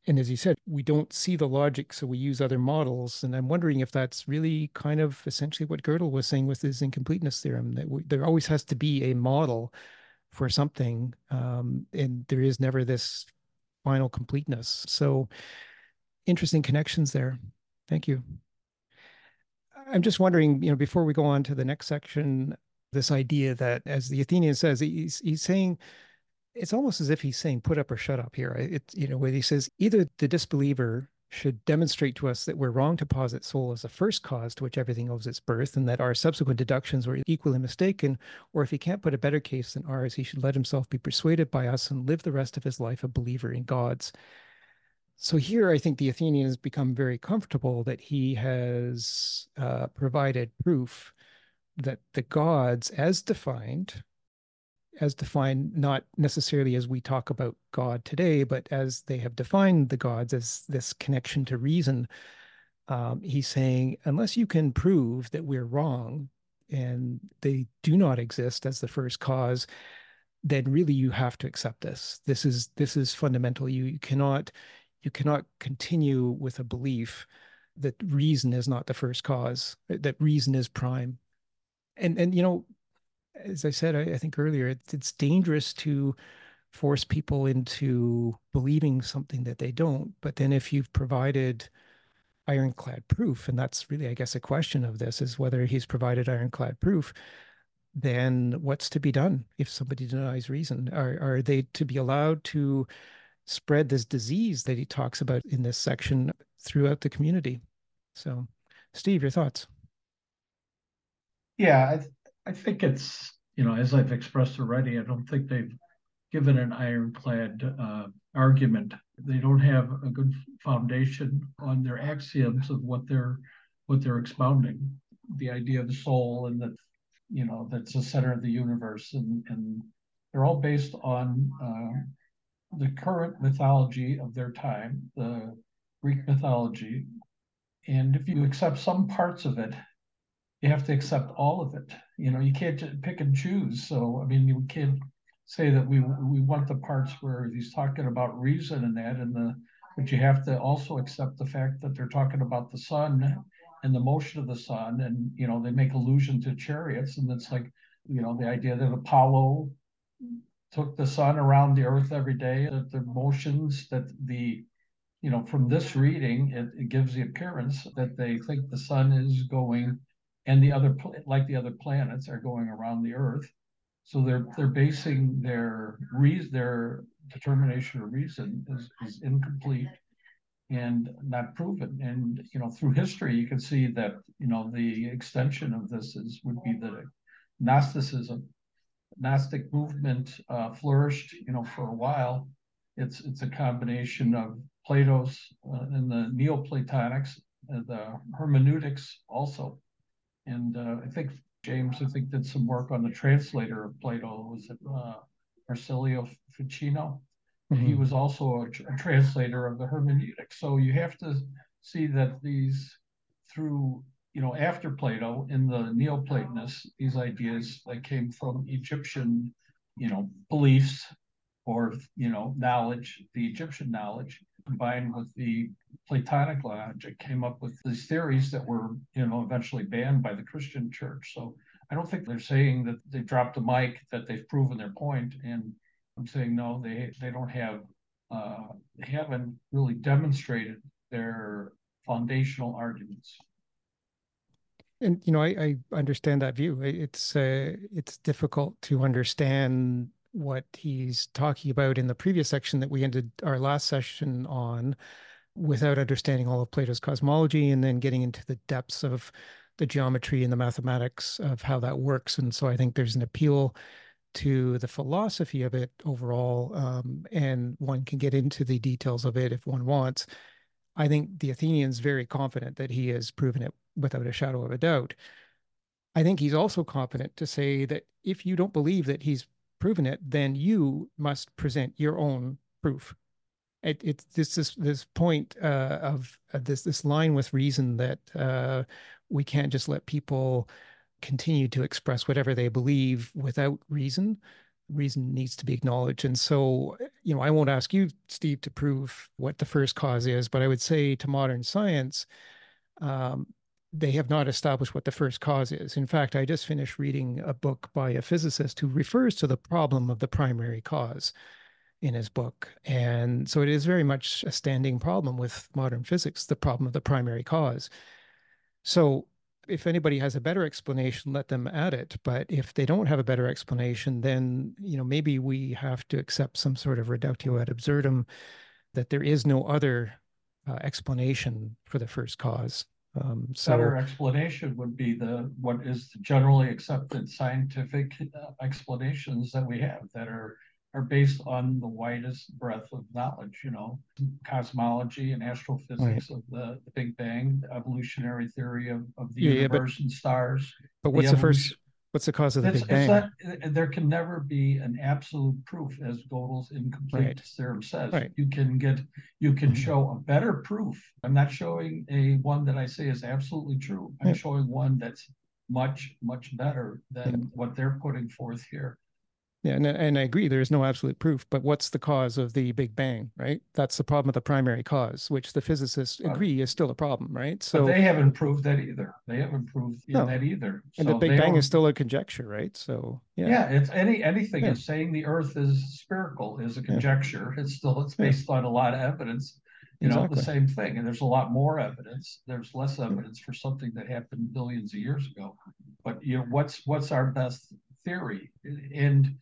and as you said, we don't see the logic, so we use other models. And I'm wondering if that's really kind of essentially what Gödel was saying with his incompleteness theorem that we, there always has to be a model for something, um, and there is never this final completeness. So interesting connections there. Thank you. I'm just wondering, you know, before we go on to the next section, this idea that, as the Athenian says, he's he's saying it's almost as if he's saying put up or shut up here. It's you know, where he says either the disbeliever should demonstrate to us that we're wrong to posit soul as the first cause to which everything owes its birth, and that our subsequent deductions were equally mistaken. Or if he can't put a better case than ours, he should let himself be persuaded by us and live the rest of his life a believer in gods. So here, I think the Athenian has become very comfortable that he has uh, provided proof that the gods, as defined, as defined not necessarily as we talk about God today, but as they have defined the gods as this connection to reason. Um, he's saying, unless you can prove that we're wrong and they do not exist as the first cause, then really you have to accept this. This is this is fundamental. You, you cannot you cannot continue with a belief that reason is not the first cause, that reason is prime. And and you know, as I said, I, I think earlier, it's, it's dangerous to force people into believing something that they don't. But then if you've provided ironclad proof, and that's really, I guess, a question of this is whether he's provided ironclad proof, then what's to be done if somebody denies reason? Are, are they to be allowed to spread this disease that he talks about in this section throughout the community? So, Steve, your thoughts? Yeah, I, th- I think it's, you know, as I've expressed already, I don't think they've given an ironclad uh, argument. They don't have a good foundation on their axioms of what they're what they're expounding. The idea of the soul and that, you know, that's the center of the universe, and and they're all based on uh, the current mythology of their time, the Greek mythology. And if you accept some parts of it, you have to accept all of it. You know, you can't pick and choose. So, I mean, you can't say that we we want the parts where he's talking about reason and that, and the but you have to also accept the fact that they're talking about the sun and the motion of the sun, and you know, they make allusion to chariots, and it's like, you know, the idea that Apollo took the sun around the earth every day, that the motions that the you know, from this reading, it, it gives the appearance that they think the sun is going and the other like the other planets are going around the earth. So they're they're basing their reason their determination or reason is, is incomplete and not proven. And you know through history you can see that you know the extension of this is would be the gnosticism gnostic movement uh, flourished you know for a while it's it's a combination of plato's uh, and the neoplatonics uh, the hermeneutics also and uh, I think James, I think, did some work on the translator of Plato. Was it uh, Marsilio Ficino? Mm-hmm. He was also a, a, translator of the hermeneutics. So you have to see that these, through you know, after Plato in the Neoplatonists, these ideas that came from Egyptian, you know, beliefs or you know knowledge, the Egyptian knowledge, combined with the Platonic logic, came up with these theories that were, you know, eventually banned by the Christian church. So I don't think they're saying that they dropped the mic, that they've proven their point. And I'm saying no, they they don't have, uh, they haven't really demonstrated their foundational arguments. And you know, I, I understand that view. It's uh, it's difficult to understand what he's talking about in the previous section that we ended our last session on without understanding all of Plato's cosmology and then getting into the depths of the geometry and the mathematics of how that works. And so I think there's an appeal to the philosophy of it overall, um, and one can get into the details of it if one wants. I think the Athenian's very confident that he has proven it without a shadow of a doubt. I think he's also confident to say that if you don't believe that he's proven it, then you must present your own proof. It, it's this this this point uh, of uh, this this line with reason that uh, we can't just let people continue to express whatever they believe without reason. Reason needs to be acknowledged, and so you know I won't ask you, Steve, to prove what the first cause is, but I would say to modern science, um, they have not established what the first cause is. In fact, I just finished reading a book by a physicist who refers to the problem of the primary cause in his book. And so it is very much a standing problem with modern physics, the problem of the primary cause. So if anybody has a better explanation, let them add it. But if they don't have a better explanation, then you know maybe we have to accept some sort of reductio ad absurdum that there is no other uh, explanation for the first cause. Um, so better explanation would be the what is the generally accepted scientific uh, explanations that we have that are are based on the widest breadth of knowledge, you know, cosmology and astrophysics right. of the, the, Big Bang, the evolutionary theory of, of the yeah, universe but, and stars. But what's the, the first what's the cause of the it's, Big Bang? Not, there can never be an absolute proof, as Gödel's incomplete right. theorem says. Right. You can get you can mm-hmm. show a better proof. I'm not showing a one that I say is absolutely true. I'm yeah. showing one that's much, much better than yeah. what they're putting forth here. Yeah, and, and I agree, there is no absolute proof, but what's the cause of the Big Bang, right? That's the problem of the primary cause, which the physicists agree is still a problem, right? So but they haven't proved that either. They haven't proved no. that either. And the Big Bang is still a conjecture, right? So yeah, yeah it's any anything yeah. is saying the Earth is spherical is a conjecture. Yeah. It's still it's based on a lot of evidence. You exactly. know, the same thing. And there's a lot more evidence. There's less evidence for something that happened billions of years ago. But you know, what's what's our best theory? And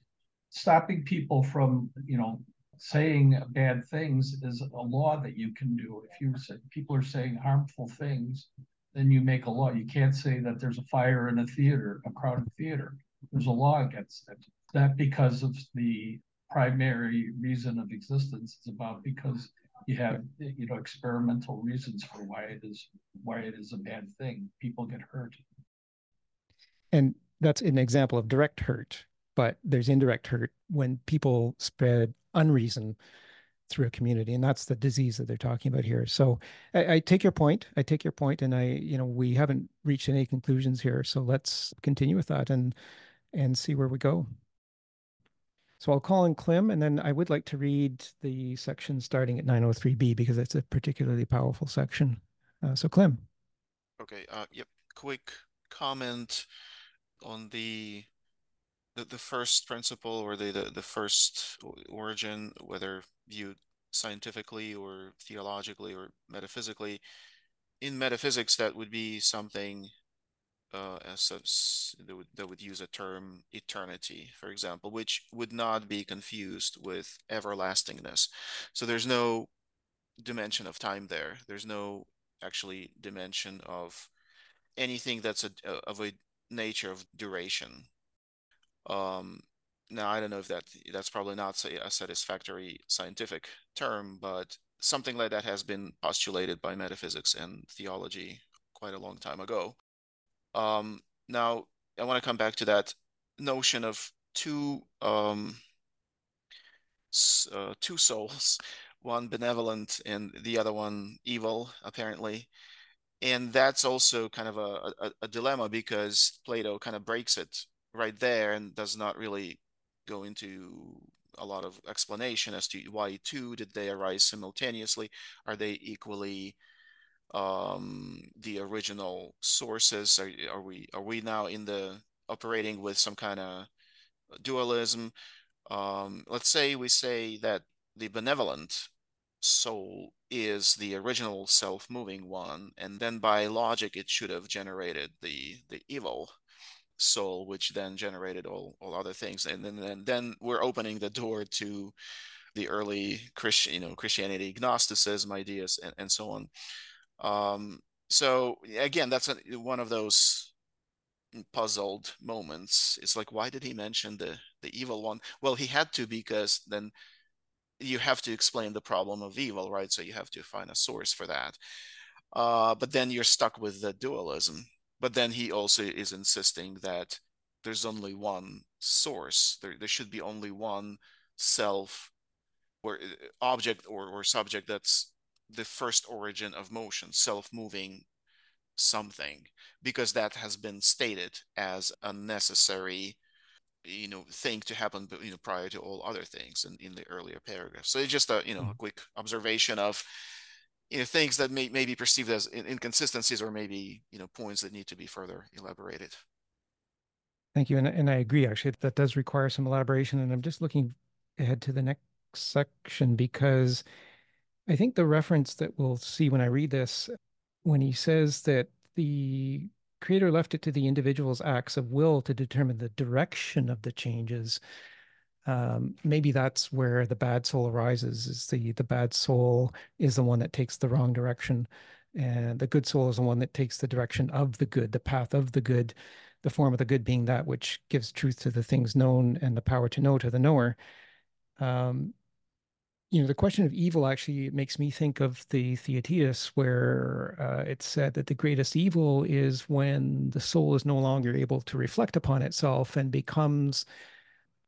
stopping people from, you know, saying bad things is a law that you can do. If you say people are saying harmful things, then you make a law. You can't say that there's a fire in a theater, a crowded theater. There's a law against it. That because of the primary reason of existence. is about because you have you know experimental reasons for why it is why it is a bad thing. People get hurt. And that's an example of direct hurt but there's indirect hurt when people spread unreason through a community and that's the disease that they're talking about here. So I, I, take your point i take your point and i you know we haven't reached any conclusions here so let's continue with that and and see where we go. So i'll call in clem and then i would like to read the section starting at 903b because it's a particularly powerful section. Uh, so clem. Okay uh, yep quick comment on the the, the first principle or the, the, the first origin, whether viewed scientifically or theologically or metaphysically, in metaphysics, that would be something uh, as that would, that would use a term eternity, for example, which would not be confused with everlastingness. So there's no dimension of time there. There's no actually dimension of anything that's a, of a nature of duration. Um, now I don't know if that that's probably not a satisfactory scientific term, but something like that has been postulated by metaphysics and theology quite a long time ago. Um, now I want to come back to that notion of two um, uh, two souls, one benevolent and the other one evil, apparently. And that's also kind of a, a, a dilemma because Plato kind of breaks it right there and does not really go into a lot of explanation as to why two did they arise simultaneously? Are they equally um, the original sources? Are, are we are we now in the operating with some kind of dualism? Um, let's say we say that the benevolent soul is the original self-moving one and then by logic it should have generated the the evil soul, which then generated all, all other things. And then, then, then we're opening the door to the early Christian, you know, Christianity, Gnosticism ideas, and, and so on. Um, so again, that's a, one of those puzzled moments. It's like, why did he mention the the evil one? Well, he had to because then you have to explain the problem of evil, right? So you have to find a source for that. Uh, but then you're stuck with the dualism but then he also is insisting that there's only one source. There, there should be only one self or uh, object or, or subject that's the first origin of motion, self-moving something, because that has been stated as a necessary you know thing to happen you know prior to all other things in, in the earlier paragraphs so it's just a you know mm-hmm. quick observation of you know things that may, may be perceived as inconsistencies or maybe you know points that need to be further elaborated. Thank you and, and i agree actually that does require some elaboration and i'm just looking ahead to the next section because i think the reference that we'll see when i read this when he says that the creator left it to the individual's acts of will to determine the direction of the changes um, maybe that's where the bad soul arises is the the bad soul is the one that takes the wrong direction and the good soul is the one that takes the direction of the good the path of the good the form of the good being that which gives truth to the things known and the power to know to the knower. Um, you know the question of evil actually makes me think of the theaetetus where uh, it's said that the greatest evil is when the soul is no longer able to reflect upon itself and becomes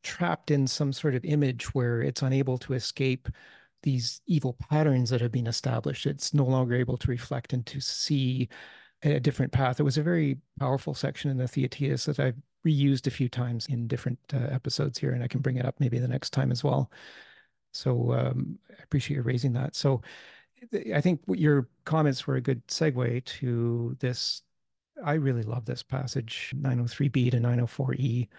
trapped in some sort of image where it's unable to escape these evil patterns that have been established. It's no longer able to reflect and to see a different path. It was a very powerful section in the Theaetetus that I've reused a few times in different uh, episodes here, and I can bring it up maybe the next time as well. So um, I appreciate you raising that. So I think your comments were a good segue to this. I really love this passage, 903b to 904e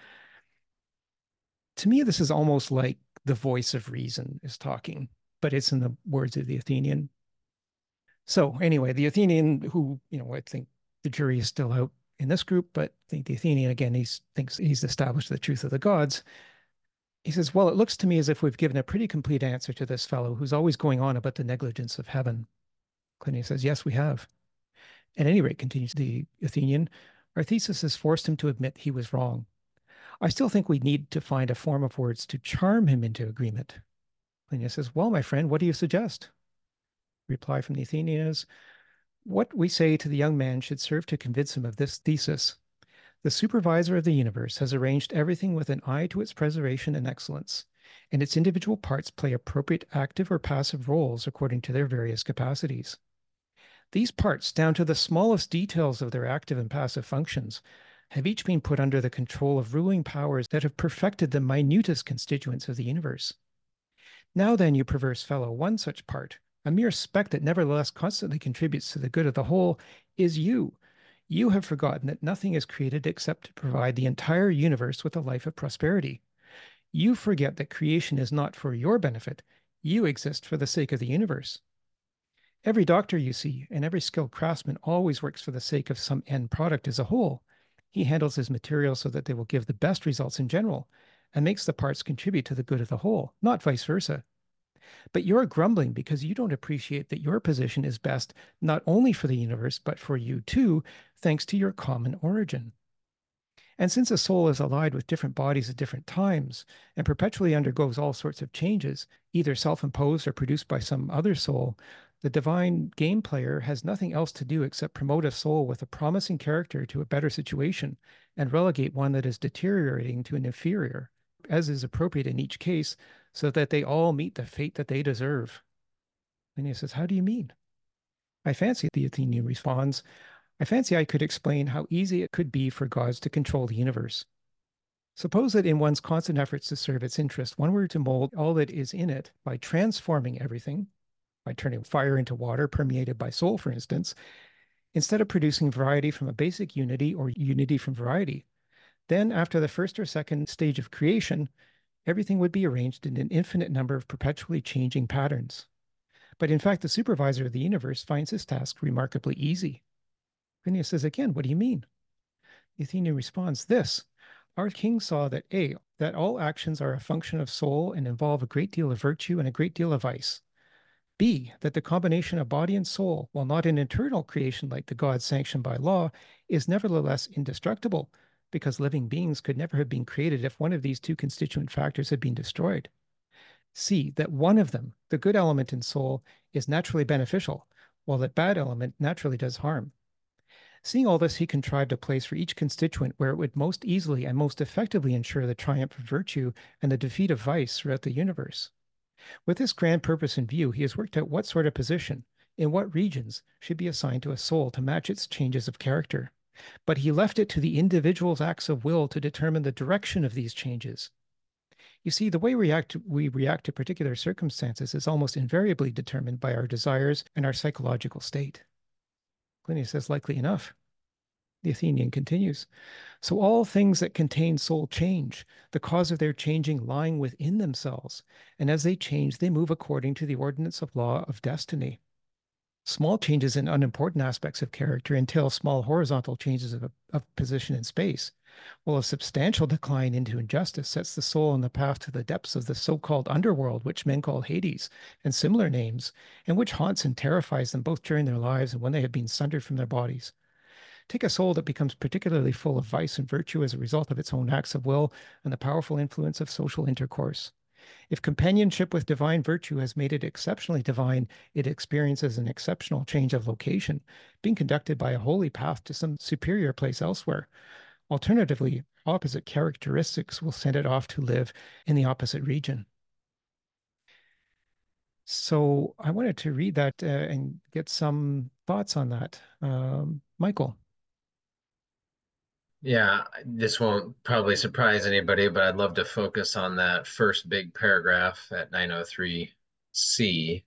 to me, this is almost like the voice of reason is talking, but it's in the words of the Athenian. So anyway, the Athenian, who you know, I think the jury is still out in this group, but I think the Athenian again, he thinks he's established the truth of the gods. He says, "Well, it looks to me as if we've given a pretty complete answer to this fellow who's always going on about the negligence of heaven." Clinias says, "Yes, we have." At any rate, continues the Athenian, our thesis has forced him to admit he was wrong. I still think we need to find a form of words to charm him into agreement. Clinias says, Well, my friend, what do you suggest? Reply from the Athenian is, What we say to the young man should serve to convince him of this thesis. The supervisor of the universe has arranged everything with an eye to its preservation and excellence, and its individual parts play appropriate active or passive roles according to their various capacities. These parts, down to the smallest details of their active and passive functions, have each been put under the control of ruling powers that have perfected the minutest constituents of the universe. Now then, you perverse fellow, one such part, a mere speck that nevertheless constantly contributes to the good of the whole, is you. You have forgotten that nothing is created except to provide the entire universe with a life of prosperity. You forget that creation is not for your benefit. You exist for the sake of the universe. Every doctor you see and every skilled craftsman always works for the sake of some end product as a whole. He handles his materials so that they will give the best results in general and makes the parts contribute to the good of the whole, not vice versa. But you're grumbling because you don't appreciate that your position is best not only for the universe, but for you too, thanks to your common origin. And since a soul is allied with different bodies at different times and perpetually undergoes all sorts of changes, either self imposed or produced by some other soul, the divine game player has nothing else to do except promote a soul with a promising character to a better situation and relegate one that is deteriorating to an inferior, as is appropriate in each case, so that they all meet the fate that they deserve. And he says, How do you mean? I fancy, the Athenian responds, I fancy I could explain how easy it could be for gods to control the universe. Suppose that in one's constant efforts to serve its interest, one were to mold all that is in it by transforming everything by turning fire into water permeated by soul, for instance, instead of producing variety from a basic unity or unity from variety. Then, after the first or second stage of creation, everything would be arranged in an infinite number of perpetually changing patterns. But in fact, the supervisor of the universe finds his task remarkably easy. Clinias says again, What do you mean? The Athenian responds, This. Our king saw that A, that all actions are a function of soul and involve a great deal of virtue and a great deal of vice. B, that the combination of body and soul, while not an internal creation like the gods sanctioned by law, is nevertheless indestructible, because living beings could never have been created if one of these two constituent factors had been destroyed. C, that one of them, the good element in soul, is naturally beneficial, while that bad element naturally does harm. Seeing all this, he contrived a place for each constituent where it would most easily and most effectively ensure the triumph of virtue and the defeat of vice throughout the universe. With this grand purpose in view, he has worked out what sort of position, in what regions, should be assigned to a soul to match its changes of character. But he left it to the individual's acts of will to determine the direction of these changes. You see, the way we react, to, we react to particular circumstances is almost invariably determined by our desires and our psychological state. Clinias says, likely enough. The Athenian continues So all things that contain soul change, the cause of their changing lying within themselves, and as they change, they move according to the ordinance of law of destiny. Small changes in unimportant aspects of character entail small horizontal changes of, of position in space, while a substantial decline into injustice sets the soul on the path to the depths of the so called underworld, which men call Hades, and similar names, and which haunts and terrifies them both during their lives and when they have been sundered from their bodies. Take a soul that becomes particularly full of vice and virtue as a result of its own acts of will and the powerful influence of social intercourse. If companionship with divine virtue has made it exceptionally divine, it experiences an exceptional change of location, being conducted by a holy path to some superior place elsewhere. Alternatively, opposite characteristics will send it off to live in the opposite region. So I wanted to read that uh, and get some thoughts on that. Um, Michael. Yeah, this won't probably surprise anybody, but I'd love to focus on that first big paragraph at 903C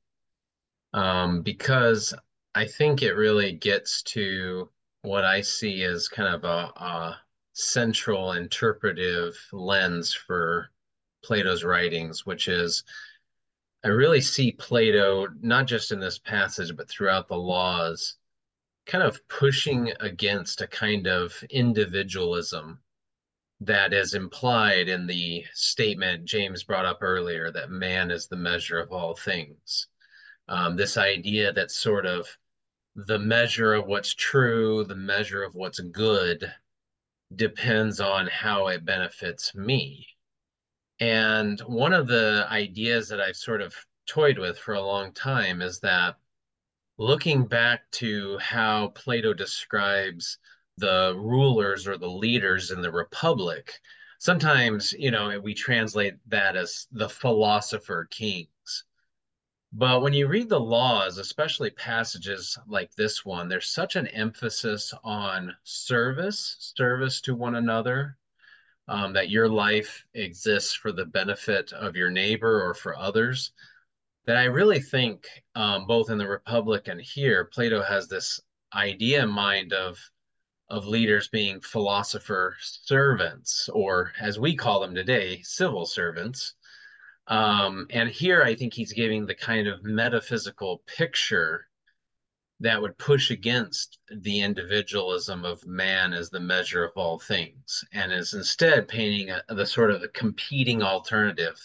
um, because I think it really gets to what I see as kind of a, a central interpretive lens for Plato's writings, which is I really see Plato, not just in this passage, but throughout the laws, kind of pushing against a kind of individualism that is implied in the statement James brought up earlier that man is the measure of all things. Um, this idea that sort of the measure of what's true, the measure of what's good, depends on how it benefits me. And one of the ideas that I've sort of toyed with for a long time is that looking back to how Plato describes the rulers or the leaders in the Republic, sometimes, you know, we translate that as the philosopher kings. But when you read the laws, especially passages like this one, there's such an emphasis on service, service to one another, um, that your life exists for the benefit of your neighbor or for others that I really think um, both in the Republic and here, Plato has this idea in mind of of leaders being philosopher servants, or as we call them today, civil servants. Um, and here, I think he's giving the kind of metaphysical picture that would push against the individualism of man as the measure of all things, and is instead painting a, the sort of competing alternative,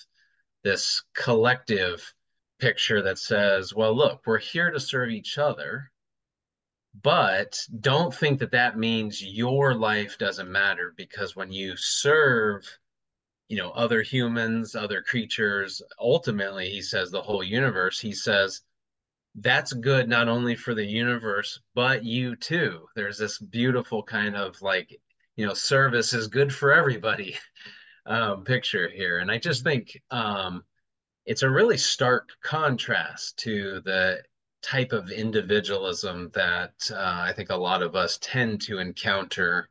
this collective picture that says, well, look, we're here to serve each other, but don't think that that means your life doesn't matter because when you serve, you know, other humans, other creatures, ultimately, he says the whole universe, he says, that's good not only for the universe, but you too. There's this beautiful kind of like, you know, service is good for everybody um, picture here. And I just think, um, it's a really stark contrast to the type of individualism that uh, I think a lot of us tend to encounter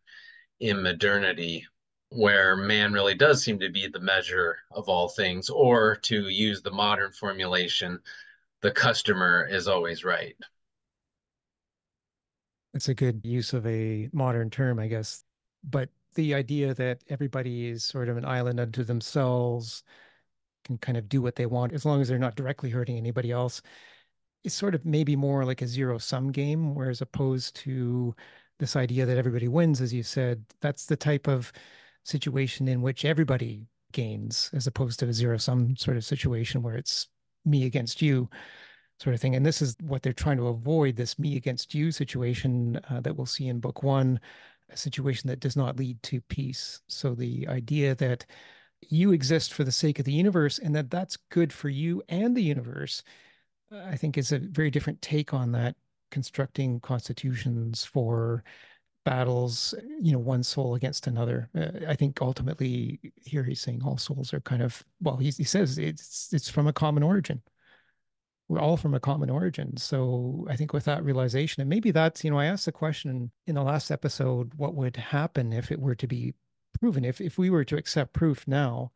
in modernity, where man really does seem to be the measure of all things, or to use the modern formulation, the customer is always right. It's a good use of a modern term, I guess. But the idea that everybody is sort of an island unto themselves, can kind of do what they want as long as they're not directly hurting anybody else. It's sort of maybe more like a zero sum game, whereas opposed to this idea that everybody wins, as you said, that's the type of situation in which everybody gains, as opposed to a zero sum sort of situation where it's me against you sort of thing. And this is what they're trying to avoid this me against you situation uh, that we'll see in book one, a situation that does not lead to peace. So the idea that you exist for the sake of the universe and that that's good for you and the universe i think is a very different take on that constructing constitutions for battles you know one soul against another. Uh, i think ultimately here he's saying all souls are kind of well he, he says it's it's from a common origin. We're all from a common origin. So i think with that realization and maybe that's you know i asked the question in the last episode what would happen if it were to be proven. If if we were to accept proof now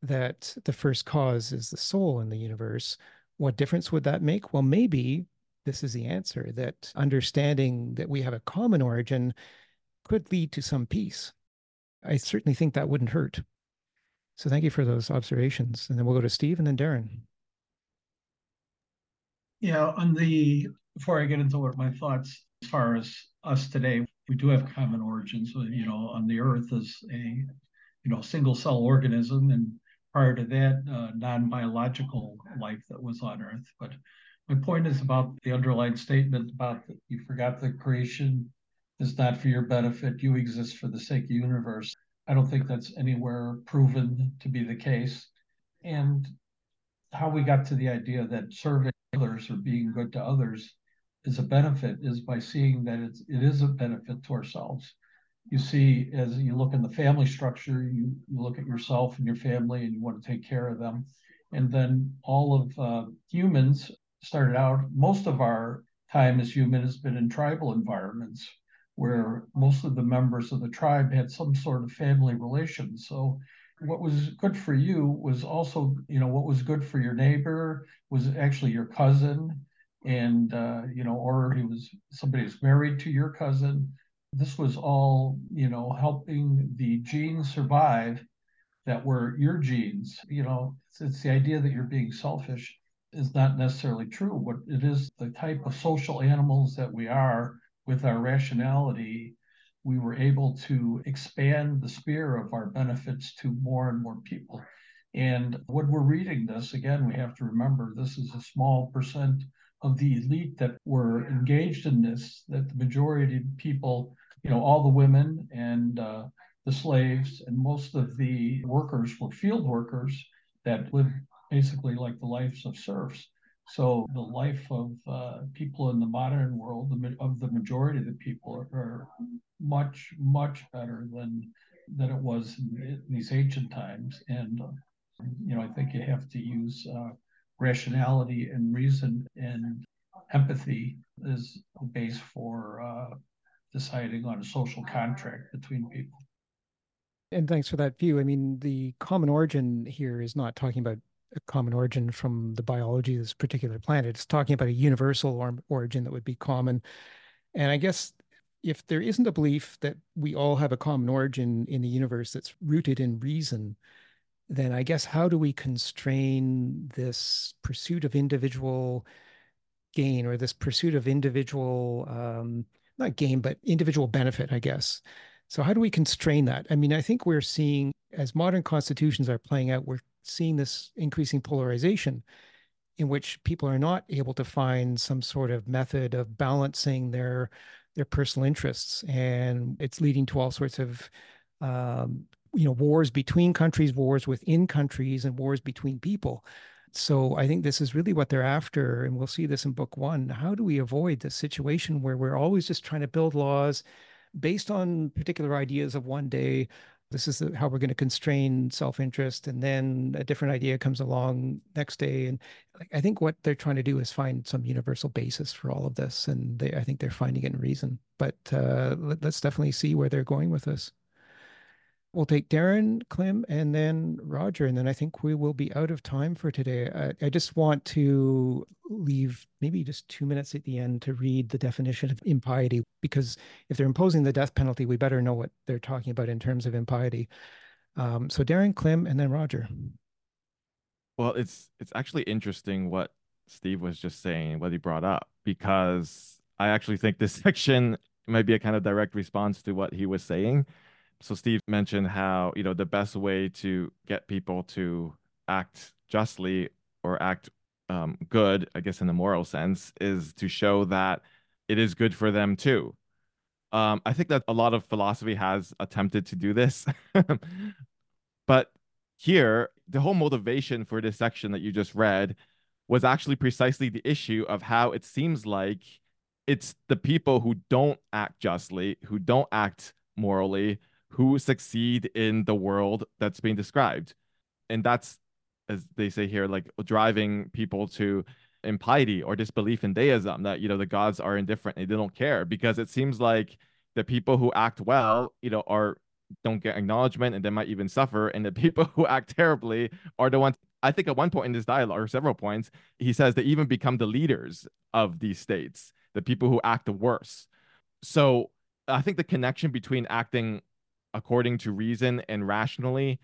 that the first cause is the soul in the universe, what difference would that make? Well, maybe this is the answer that understanding that we have a common origin could lead to some peace. I certainly think that wouldn't hurt. So thank you for those observations. And then we'll go to Steve and then Darren. Yeah, on the before I get into what my thoughts as far as us today, we do have common origins. You know, on the Earth as a you know single cell organism, and prior to that, uh, non biological life that was on Earth. But my point is about the underlying statement about that you forgot the creation is not for your benefit. You exist for the sake of the universe. I don't think that's anywhere proven to be the case. And how we got to the idea that serving others or being good to others is a benefit is by seeing that it's, it is a benefit to ourselves. You see, as you look in the family structure, you, you look at yourself and your family and you want to take care of them. And then all of uh, humans started out, most of our time as human has been in tribal environments where most of the members of the tribe had some sort of family relation. So what was good for you was also, you know, what was good for your neighbor was actually your cousin, and uh, you know, or he was somebody who's married to your cousin. This was all, you know, helping the genes survive that were your genes. You know, it's, it's the idea that you're being selfish is not necessarily true. What it is the type of social animals that we are with our rationality, we were able to expand the sphere of our benefits to more and more people. And when we're reading this, again, we have to remember this is a small percent of the elite that were engaged in this, that the majority of people, you know, all the women and uh, the slaves and most of the workers were field workers that lived basically like the lives of serfs. So the life of uh, people in the modern world, the, of the majority of the people, are much much better than than it was in, in these ancient times. And uh, you know, I think you have to use uh, rationality and reason and empathy is a base for uh, deciding on a social contract between people. And thanks for that view. I mean, the common origin here is not talking about a common origin from the biology of this particular planet. It's talking about a universal or origin that would be common. And I guess if there isn't a belief that we all have a common origin in the universe that's rooted in reason, then I guess how do we constrain this pursuit of individual gain or this pursuit of individual, um, not gain, but individual benefit, I guess? So, how do we constrain that? I mean, I think we're seeing as modern constitutions are playing out, we're seeing this increasing polarization in which people are not able to find some sort of method of balancing their their personal interests and it's leading to all sorts of um, you know wars between countries wars within countries and wars between people. So i think this is really what they're after and we'll see this in book one. How do we avoid the situation where we're always just trying to build laws based on particular ideas of one day? This is how we're going to constrain self-interest and then a different idea comes along next day. And i think what they're trying to do is find some universal basis for all of this and they, i think they're finding it in reason. But uh, let, us definitely see where they're going with this we'll take Darren, Clem, and then Roger, and then I think we will be out of time for today. I, I, just want to leave maybe just two minutes at the end to read the definition of impiety, because if they're imposing the death penalty, we better know what they're talking about in terms of impiety. Um, so Darren, Clem, and then Roger. Well, it's it's actually interesting what Steve was just saying, what he brought up, because I actually think this section might be a kind of direct response to what he was saying so Steve mentioned how, you know, the best way to get people to act justly or act um, good, I guess in the moral sense, is to show that it is good for them too. Um, I think that a lot of philosophy has attempted to do this. but here, the whole motivation for this section that you just read was actually precisely the issue of how it seems like it's the people who don't act justly, who don't act morally, who succeed in the world that's being described. And that's, as they say here, like driving people to impiety or disbelief in deism that, you know, the gods are indifferent, they don't care because it seems like the people who act well, you know, are don't get acknowledgement and they might even suffer. And the people who act terribly are the ones I think at one point in this dialogue, or several points, he says they even become the leaders of these states, the people who act the worst. So I think the connection between acting according to reason and rationally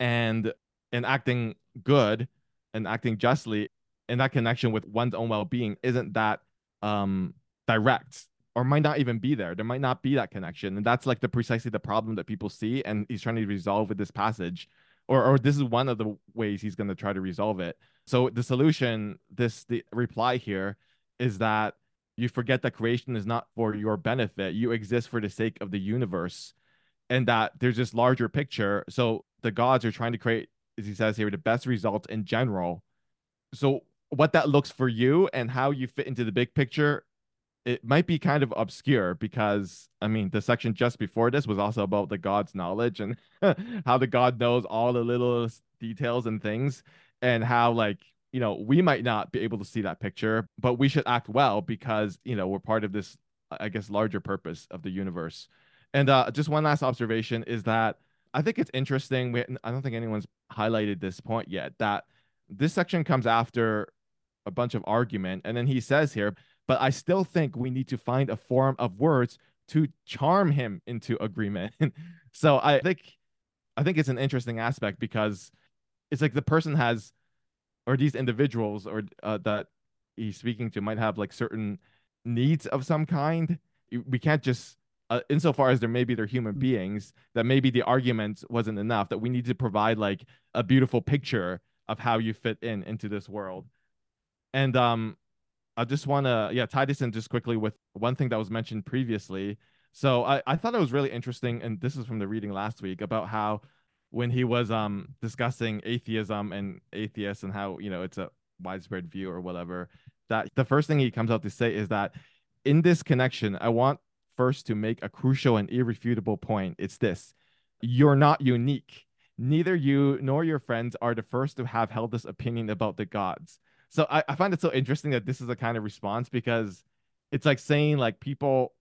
and and acting good and acting justly in that connection with one's own well-being isn't that um direct or might not even be there. There might not be that connection. And that's like the precisely the problem that people see and he's trying to resolve with this passage. Or or this is one of the ways he's going to try to resolve it. So the solution, this the reply here is that you forget that creation is not for your benefit. You exist for the sake of the universe. And that there's this larger picture. So the gods are trying to create, as he says here, the best results in general. So what that looks for you and how you fit into the big picture it might be kind of obscure because I mean the section just before this was also about the god's knowledge and how the god knows all the little details and things and how like you know we might not be able to see that picture but we should act well because you know we're part of this I guess larger purpose of the universe. And uh, just one last observation is that I think it's interesting. We, I don't think anyone's highlighted this point yet that this section comes after a bunch of argument, and then he says here but I still think we need to find a form of words to charm him into agreement. so I think I think it's an interesting aspect because it's like the person has or these individuals or uh, that he's speaking to might have like certain needs of some kind. We can't just uh, insofar as there maybe they're human mm. beings that maybe the argument wasn't enough that we need to provide like a beautiful picture of how you fit in into this world and um I just want to yeah tie this in just quickly with one thing that was mentioned previously. So I, I thought it was really interesting, and this is from the reading last week about how when he was um discussing atheism and atheists and how you know it's a widespread view or whatever that the first thing he comes out to say is that in this connection I want first to make a crucial and irrefutable point. It's this: you're not unique. Neither you nor your friends are the first to have held this opinion about the gods. So I, I find it so interesting that this is a kind of response because it's like saying like people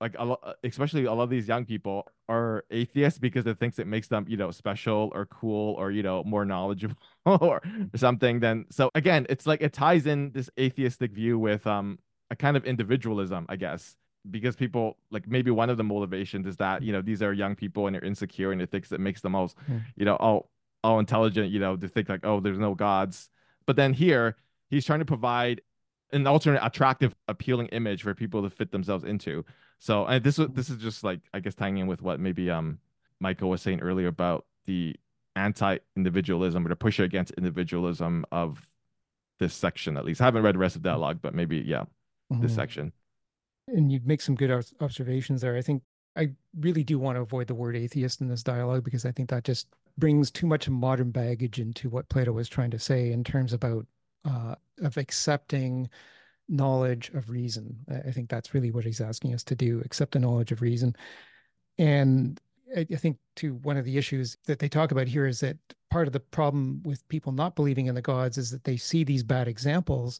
like a lot, especially a lot of these young people are atheists because it thinks it makes them you know special or cool or you know more knowledgeable or something then so again it's like it ties in this atheistic view with um a kind of individualism i guess because people like maybe one of the motivations is that you know these are young people and they're insecure and it thinks it makes them all mm. you know all all intelligent you know to think like oh there's no gods but then here, he's trying to provide an alternate, attractive, appealing image for people to fit themselves into. So and this this is just like I guess tying in with what maybe um Michael was saying earlier about the anti-individualism or the push against individualism of this section at least. I haven't read the rest of the dialogue, but maybe yeah, mm-hmm. this section. And you make some good observations there. I think I really do want to avoid the word atheist in this dialogue because I think that just brings too much modern baggage into what Plato was trying to say in terms about uh, of accepting knowledge of reason. I think that's really what he's asking us to do: accept the knowledge of reason. And I think to one of the issues that they talk about here is that part of the problem with people not believing in the gods is that they see these bad examples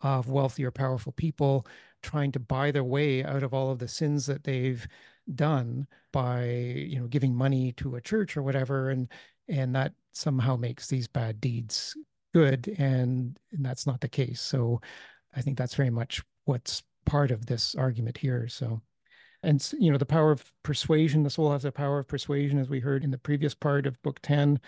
of wealthy or powerful people trying to buy their way out of all of the sins that they've done by you know giving money to a church or whatever and and that somehow makes these bad deeds good and, and that's not the case. So i think that's very much what's part of this argument here so. And you know the power of persuasion the soul has a power of persuasion as we heard in the previous part of book 10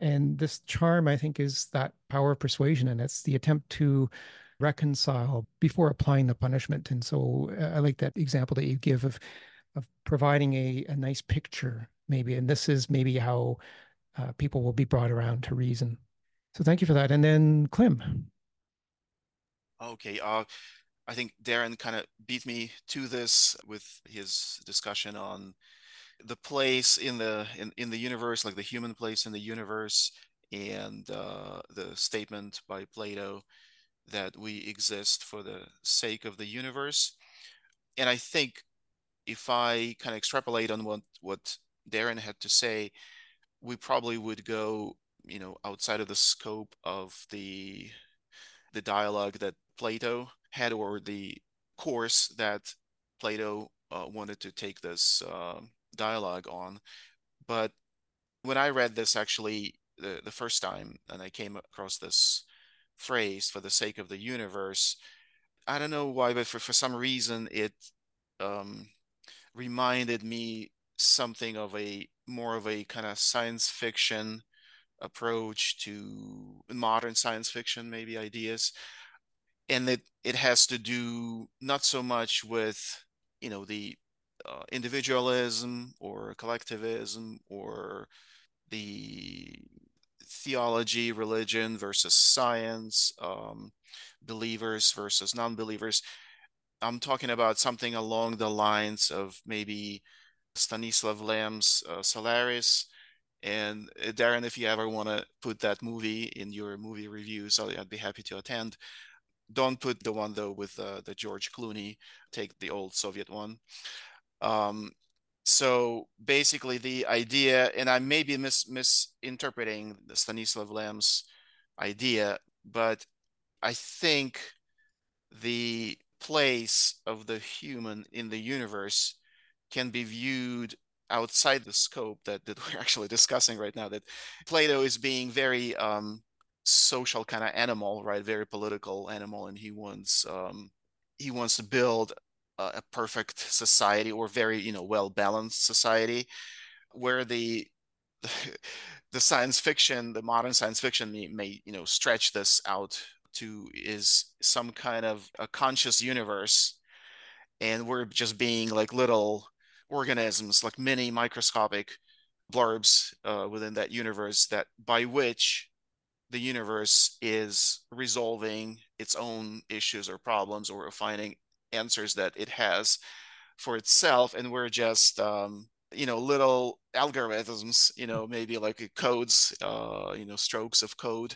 and this charm i think is that power of persuasion and it's the attempt to reconcile before applying the punishment. And so uh, i like that example that you give of of providing a, a nice picture maybe. And this is maybe how uh, people will be brought around to reason. So thank you for that. And then clem. Okay uh i think darren kind of beat me to this with his discussion on the place in the in, in the universe like the human place in the universe and uh, the statement by plato that we exist for the sake of the universe and i think if I kind of extrapolate on what what Darren had to say, we probably would go, you know, outside of the scope of the the dialogue that Plato had or the course that Plato uh, wanted to take this uh, dialogue on. But when I read this actually the, the first time and I came across this phrase for the sake of the universe, I don't know why, but for, for some reason it um, reminded me something of a more of a kind of science fiction approach to modern science fiction maybe ideas. And it it has to do not so much with you know the uh, individualism or collectivism or the theology, religion versus science, um, believers versus non-believers. I'm talking about something along the lines of maybe Stanislav Lem's uh, Solaris. And uh, Darren, if you ever want to put that movie in your movie reviews, I'd be happy to attend. Don't put the one though with uh, the George Clooney. Take the old Soviet one. Um, so basically, the idea, and I may be mis- misinterpreting Stanislav Lem's idea, but I think the place of the human in the universe can be viewed outside the scope that, that we're actually discussing right now that plato is being very um, social kind of animal right? Very political animal and he wants um, he wants to build a, perfect society or very you know well balanced society where the the science fiction the modern science fiction may, may you know stretch this out to is some kind of a conscious universe. And we're just being like little organisms like mini microscopic blurbs uh, within that universe that by which the universe is resolving its own issues or problems or finding answers that it has for itself and we're just um, you know little algorithms you know maybe like codes uh, you know strokes of code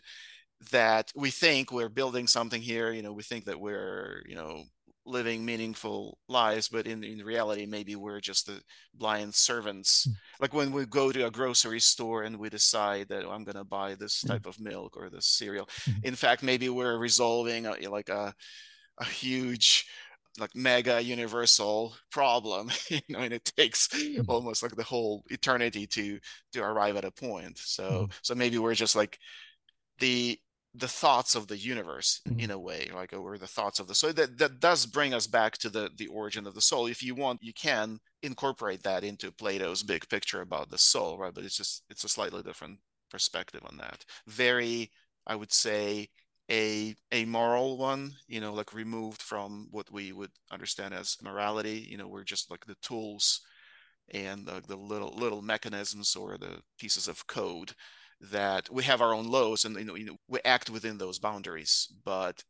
that we think we're building something here you know we think that we're you know living meaningful lives but in, in reality maybe we're just the blind servants mm. like when we go to a grocery store and we decide that oh, i'm going to buy this hmm. type of milk or this cereal mm. in fact maybe we're resolving a, like a, a huge like mega universal problem you know and it takes mm. almost like the whole eternity to to arrive at a point so mm. so maybe we're just like the the thoughts of the universe mm-hmm. in a way like or the thoughts of the soul that that does bring us back to the the origin of the soul if you want you can incorporate that into plato's big picture about the soul right but it's just it's a slightly different perspective on that very i would say a a moral one you know like removed from what we would understand as morality you know we're just like the tools and the, the little little mechanisms or the pieces of code that we have our own laws and you know, you know we act within those boundaries but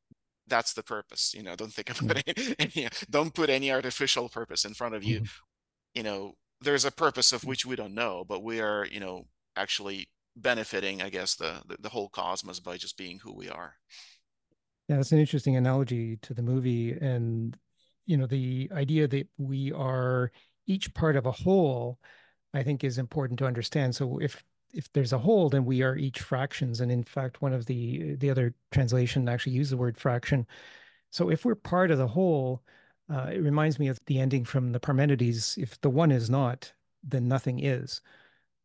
that's the purpose you know don't think about mm-hmm. it any, don't put any artificial purpose in front of you mm-hmm. you know there's a purpose of mm. which we don't know but we are you know actually benefiting i guess the, the, the whole cosmos by just being who we are yeah that's an interesting analogy to the movie and you know the idea that we are each part of a whole i think is important to understand so if if there's a whole, then we are each fractions. And in fact, one of the the other translation actually used the word fraction. So if we're part of the whole, uh, it reminds me of the ending from the Parmenides. If the one is not, then nothing is.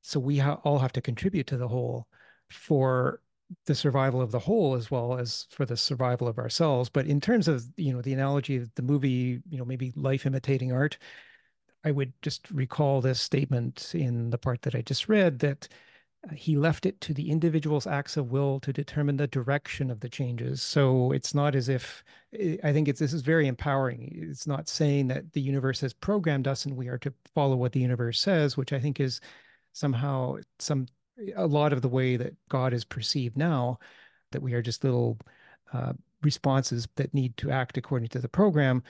So we ha- all have to contribute to the whole for the survival of the whole as well as for the survival of ourselves. But in terms of you know the analogy of the movie, you know maybe life imitating art, I would just recall this statement in the part that I just read that uh, he left it to the individual's acts of will to determine the direction of the changes. So it's not as if I think it's this is very empowering. It's not saying that the universe has programmed us and we are to follow what the universe says, which I think is somehow some a lot of the way that God is perceived now, that we are just little uh, responses that need to act according to the program.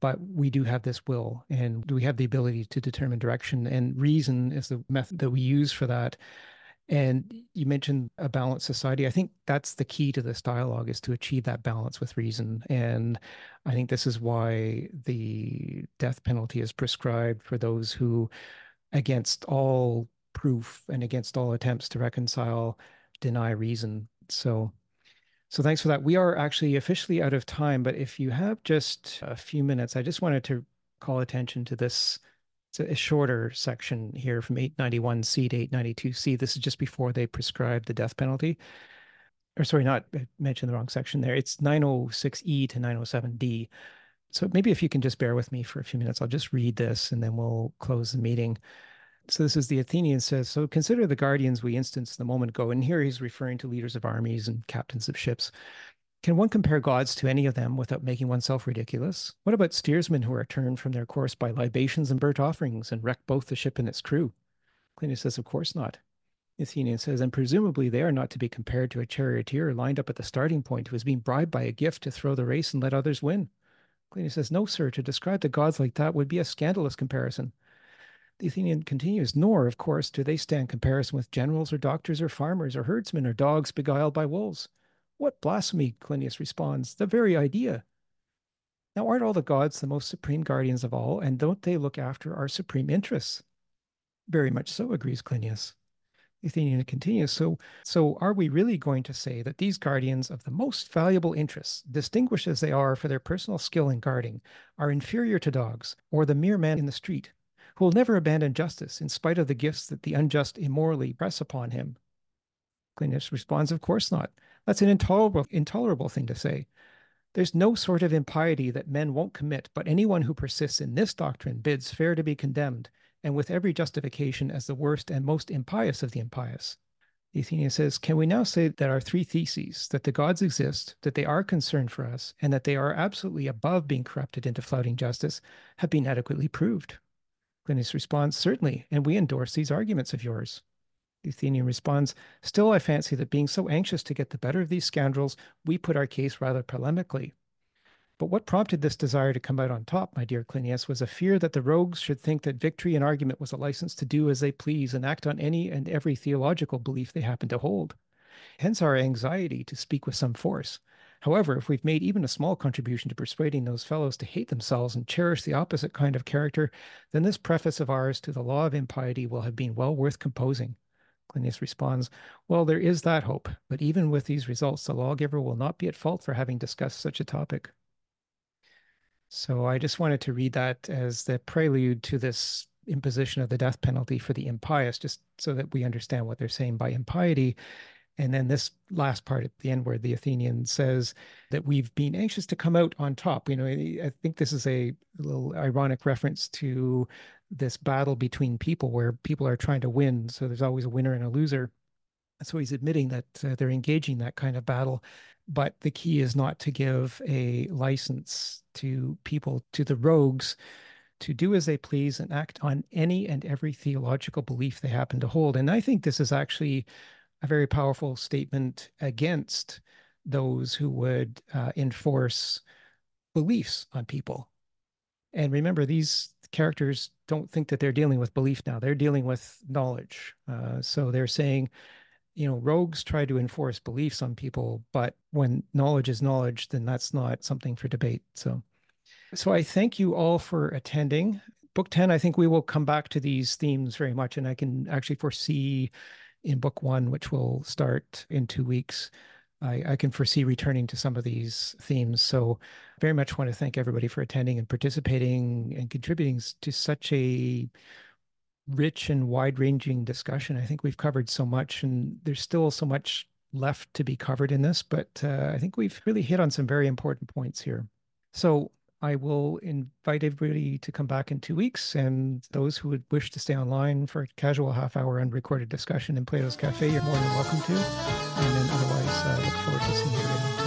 But we do have this will, and we have the ability to determine direction. And reason is the method that we use for that. And you mentioned a balanced society. I think that's the key to this dialogue is to achieve that balance with reason. And I think this is why the death penalty is prescribed for those who, against all proof and against all attempts to reconcile, deny reason. So so thanks for that. We are actually officially out of time, but if you have just a few minutes, I just wanted to call attention to this it's a, shorter section here from 891C to 892C. This is just before they prescribed the death penalty. Or sorry, not I mentioned the wrong section there. It's 906E to 907D. So maybe if you can just bear with me for a few minutes, I'll just read this and then we'll close the meeting. So this is the Athenian says, so consider the guardians we instanced the moment ago. And here he's referring to leaders of armies and captains of ships. Can one compare gods to any of them without making oneself ridiculous? What about steersmen who are turned from their course by libations and burnt offerings and wreck both the ship and its crew? Clinias says, Of course not. Athenian says, and presumably they are not to be compared to a charioteer lined up at the starting point who is being bribed by a gift to throw the race and let others win. Clinias says, No, sir, to describe the gods like that would be a scandalous comparison. The Athenian continues, Nor, of course, do they stand comparison with generals or doctors or farmers or herdsmen or dogs beguiled by wolves. What blasphemy, Clinias responds, the very idea. Now, aren't all the gods the most supreme guardians of all, and don't they look after our supreme interests? Very much so, agrees Clinias. Athenian continues. So, so are we really going to say that these guardians of the most valuable interests, distinguished as they are for their personal skill in guarding, are inferior to dogs or the mere man in the street, who will never abandon justice in spite of the gifts that the unjust immorally press upon him? Clinias responds, Of course not. That's an intolerable, intolerable thing to say. There's no sort of impiety that men won't commit, but anyone who persists in this doctrine bids fair to be condemned, and with every justification as the worst and most impious of the impious. The Athenian says, Can we now say that our three theses, that the gods exist, that they are concerned for us, and that they are absolutely above being corrupted into flouting justice, have been adequately proved? Clinias responds, Certainly, and we endorse these arguments of yours. The Athenian responds, Still, I fancy that being so anxious to get the better of these scoundrels, we put our case rather polemically. But what prompted this desire to come out on top, my dear Clinias, was a fear that the rogues should think that victory in argument was a license to do as they please and act on any and every theological belief they happen to hold. Hence our anxiety to speak with some force. However, if we've made even a small contribution to persuading those fellows to hate themselves and cherish the opposite kind of character, then this preface of ours to the law of impiety will have been well worth composing. Clinias responds, Well, there is that hope, but even with these results, the lawgiver will not be at fault for having discussed such a topic. So I just wanted to read that as the prelude to this imposition of the death penalty for the impious, just so that we understand what they're saying by impiety. And then this last part at the end, where the Athenian says that we've been anxious to come out on top. You know, I think this is a little ironic reference to this battle between people where people are trying to win. So there's always a winner and a loser. So he's admitting that uh, they're engaging that kind of battle. But the key is not to give a license to people, to the rogues, to do as they please and act on any and every theological belief they happen to hold. And I think this is actually a very powerful statement against those who would uh, enforce beliefs on people. And remember, these characters don't think that they're dealing with belief now, they're dealing with knowledge. Uh, so they're saying, you know, rogues try to enforce beliefs on people, but when knowledge is knowledge, then that's not something for debate. So, so I thank you all for attending. Book 10, I think we will come back to these themes very much, and I can actually foresee in book one, which will start in two weeks, I, I, can foresee returning to some of these themes. So, very much want to thank everybody for attending and participating and contributing to such a rich and wide ranging discussion. I think we've covered so much, and there's still so much left to be covered in this, but uh, I think we've really hit on some very important points here. So I will invite everybody to come back in two weeks, and those who would wish to stay online for a casual half hour unrecorded discussion in Plato's Cafe, you're more than welcome to. And then otherwise, uh, look forward to seeing you again.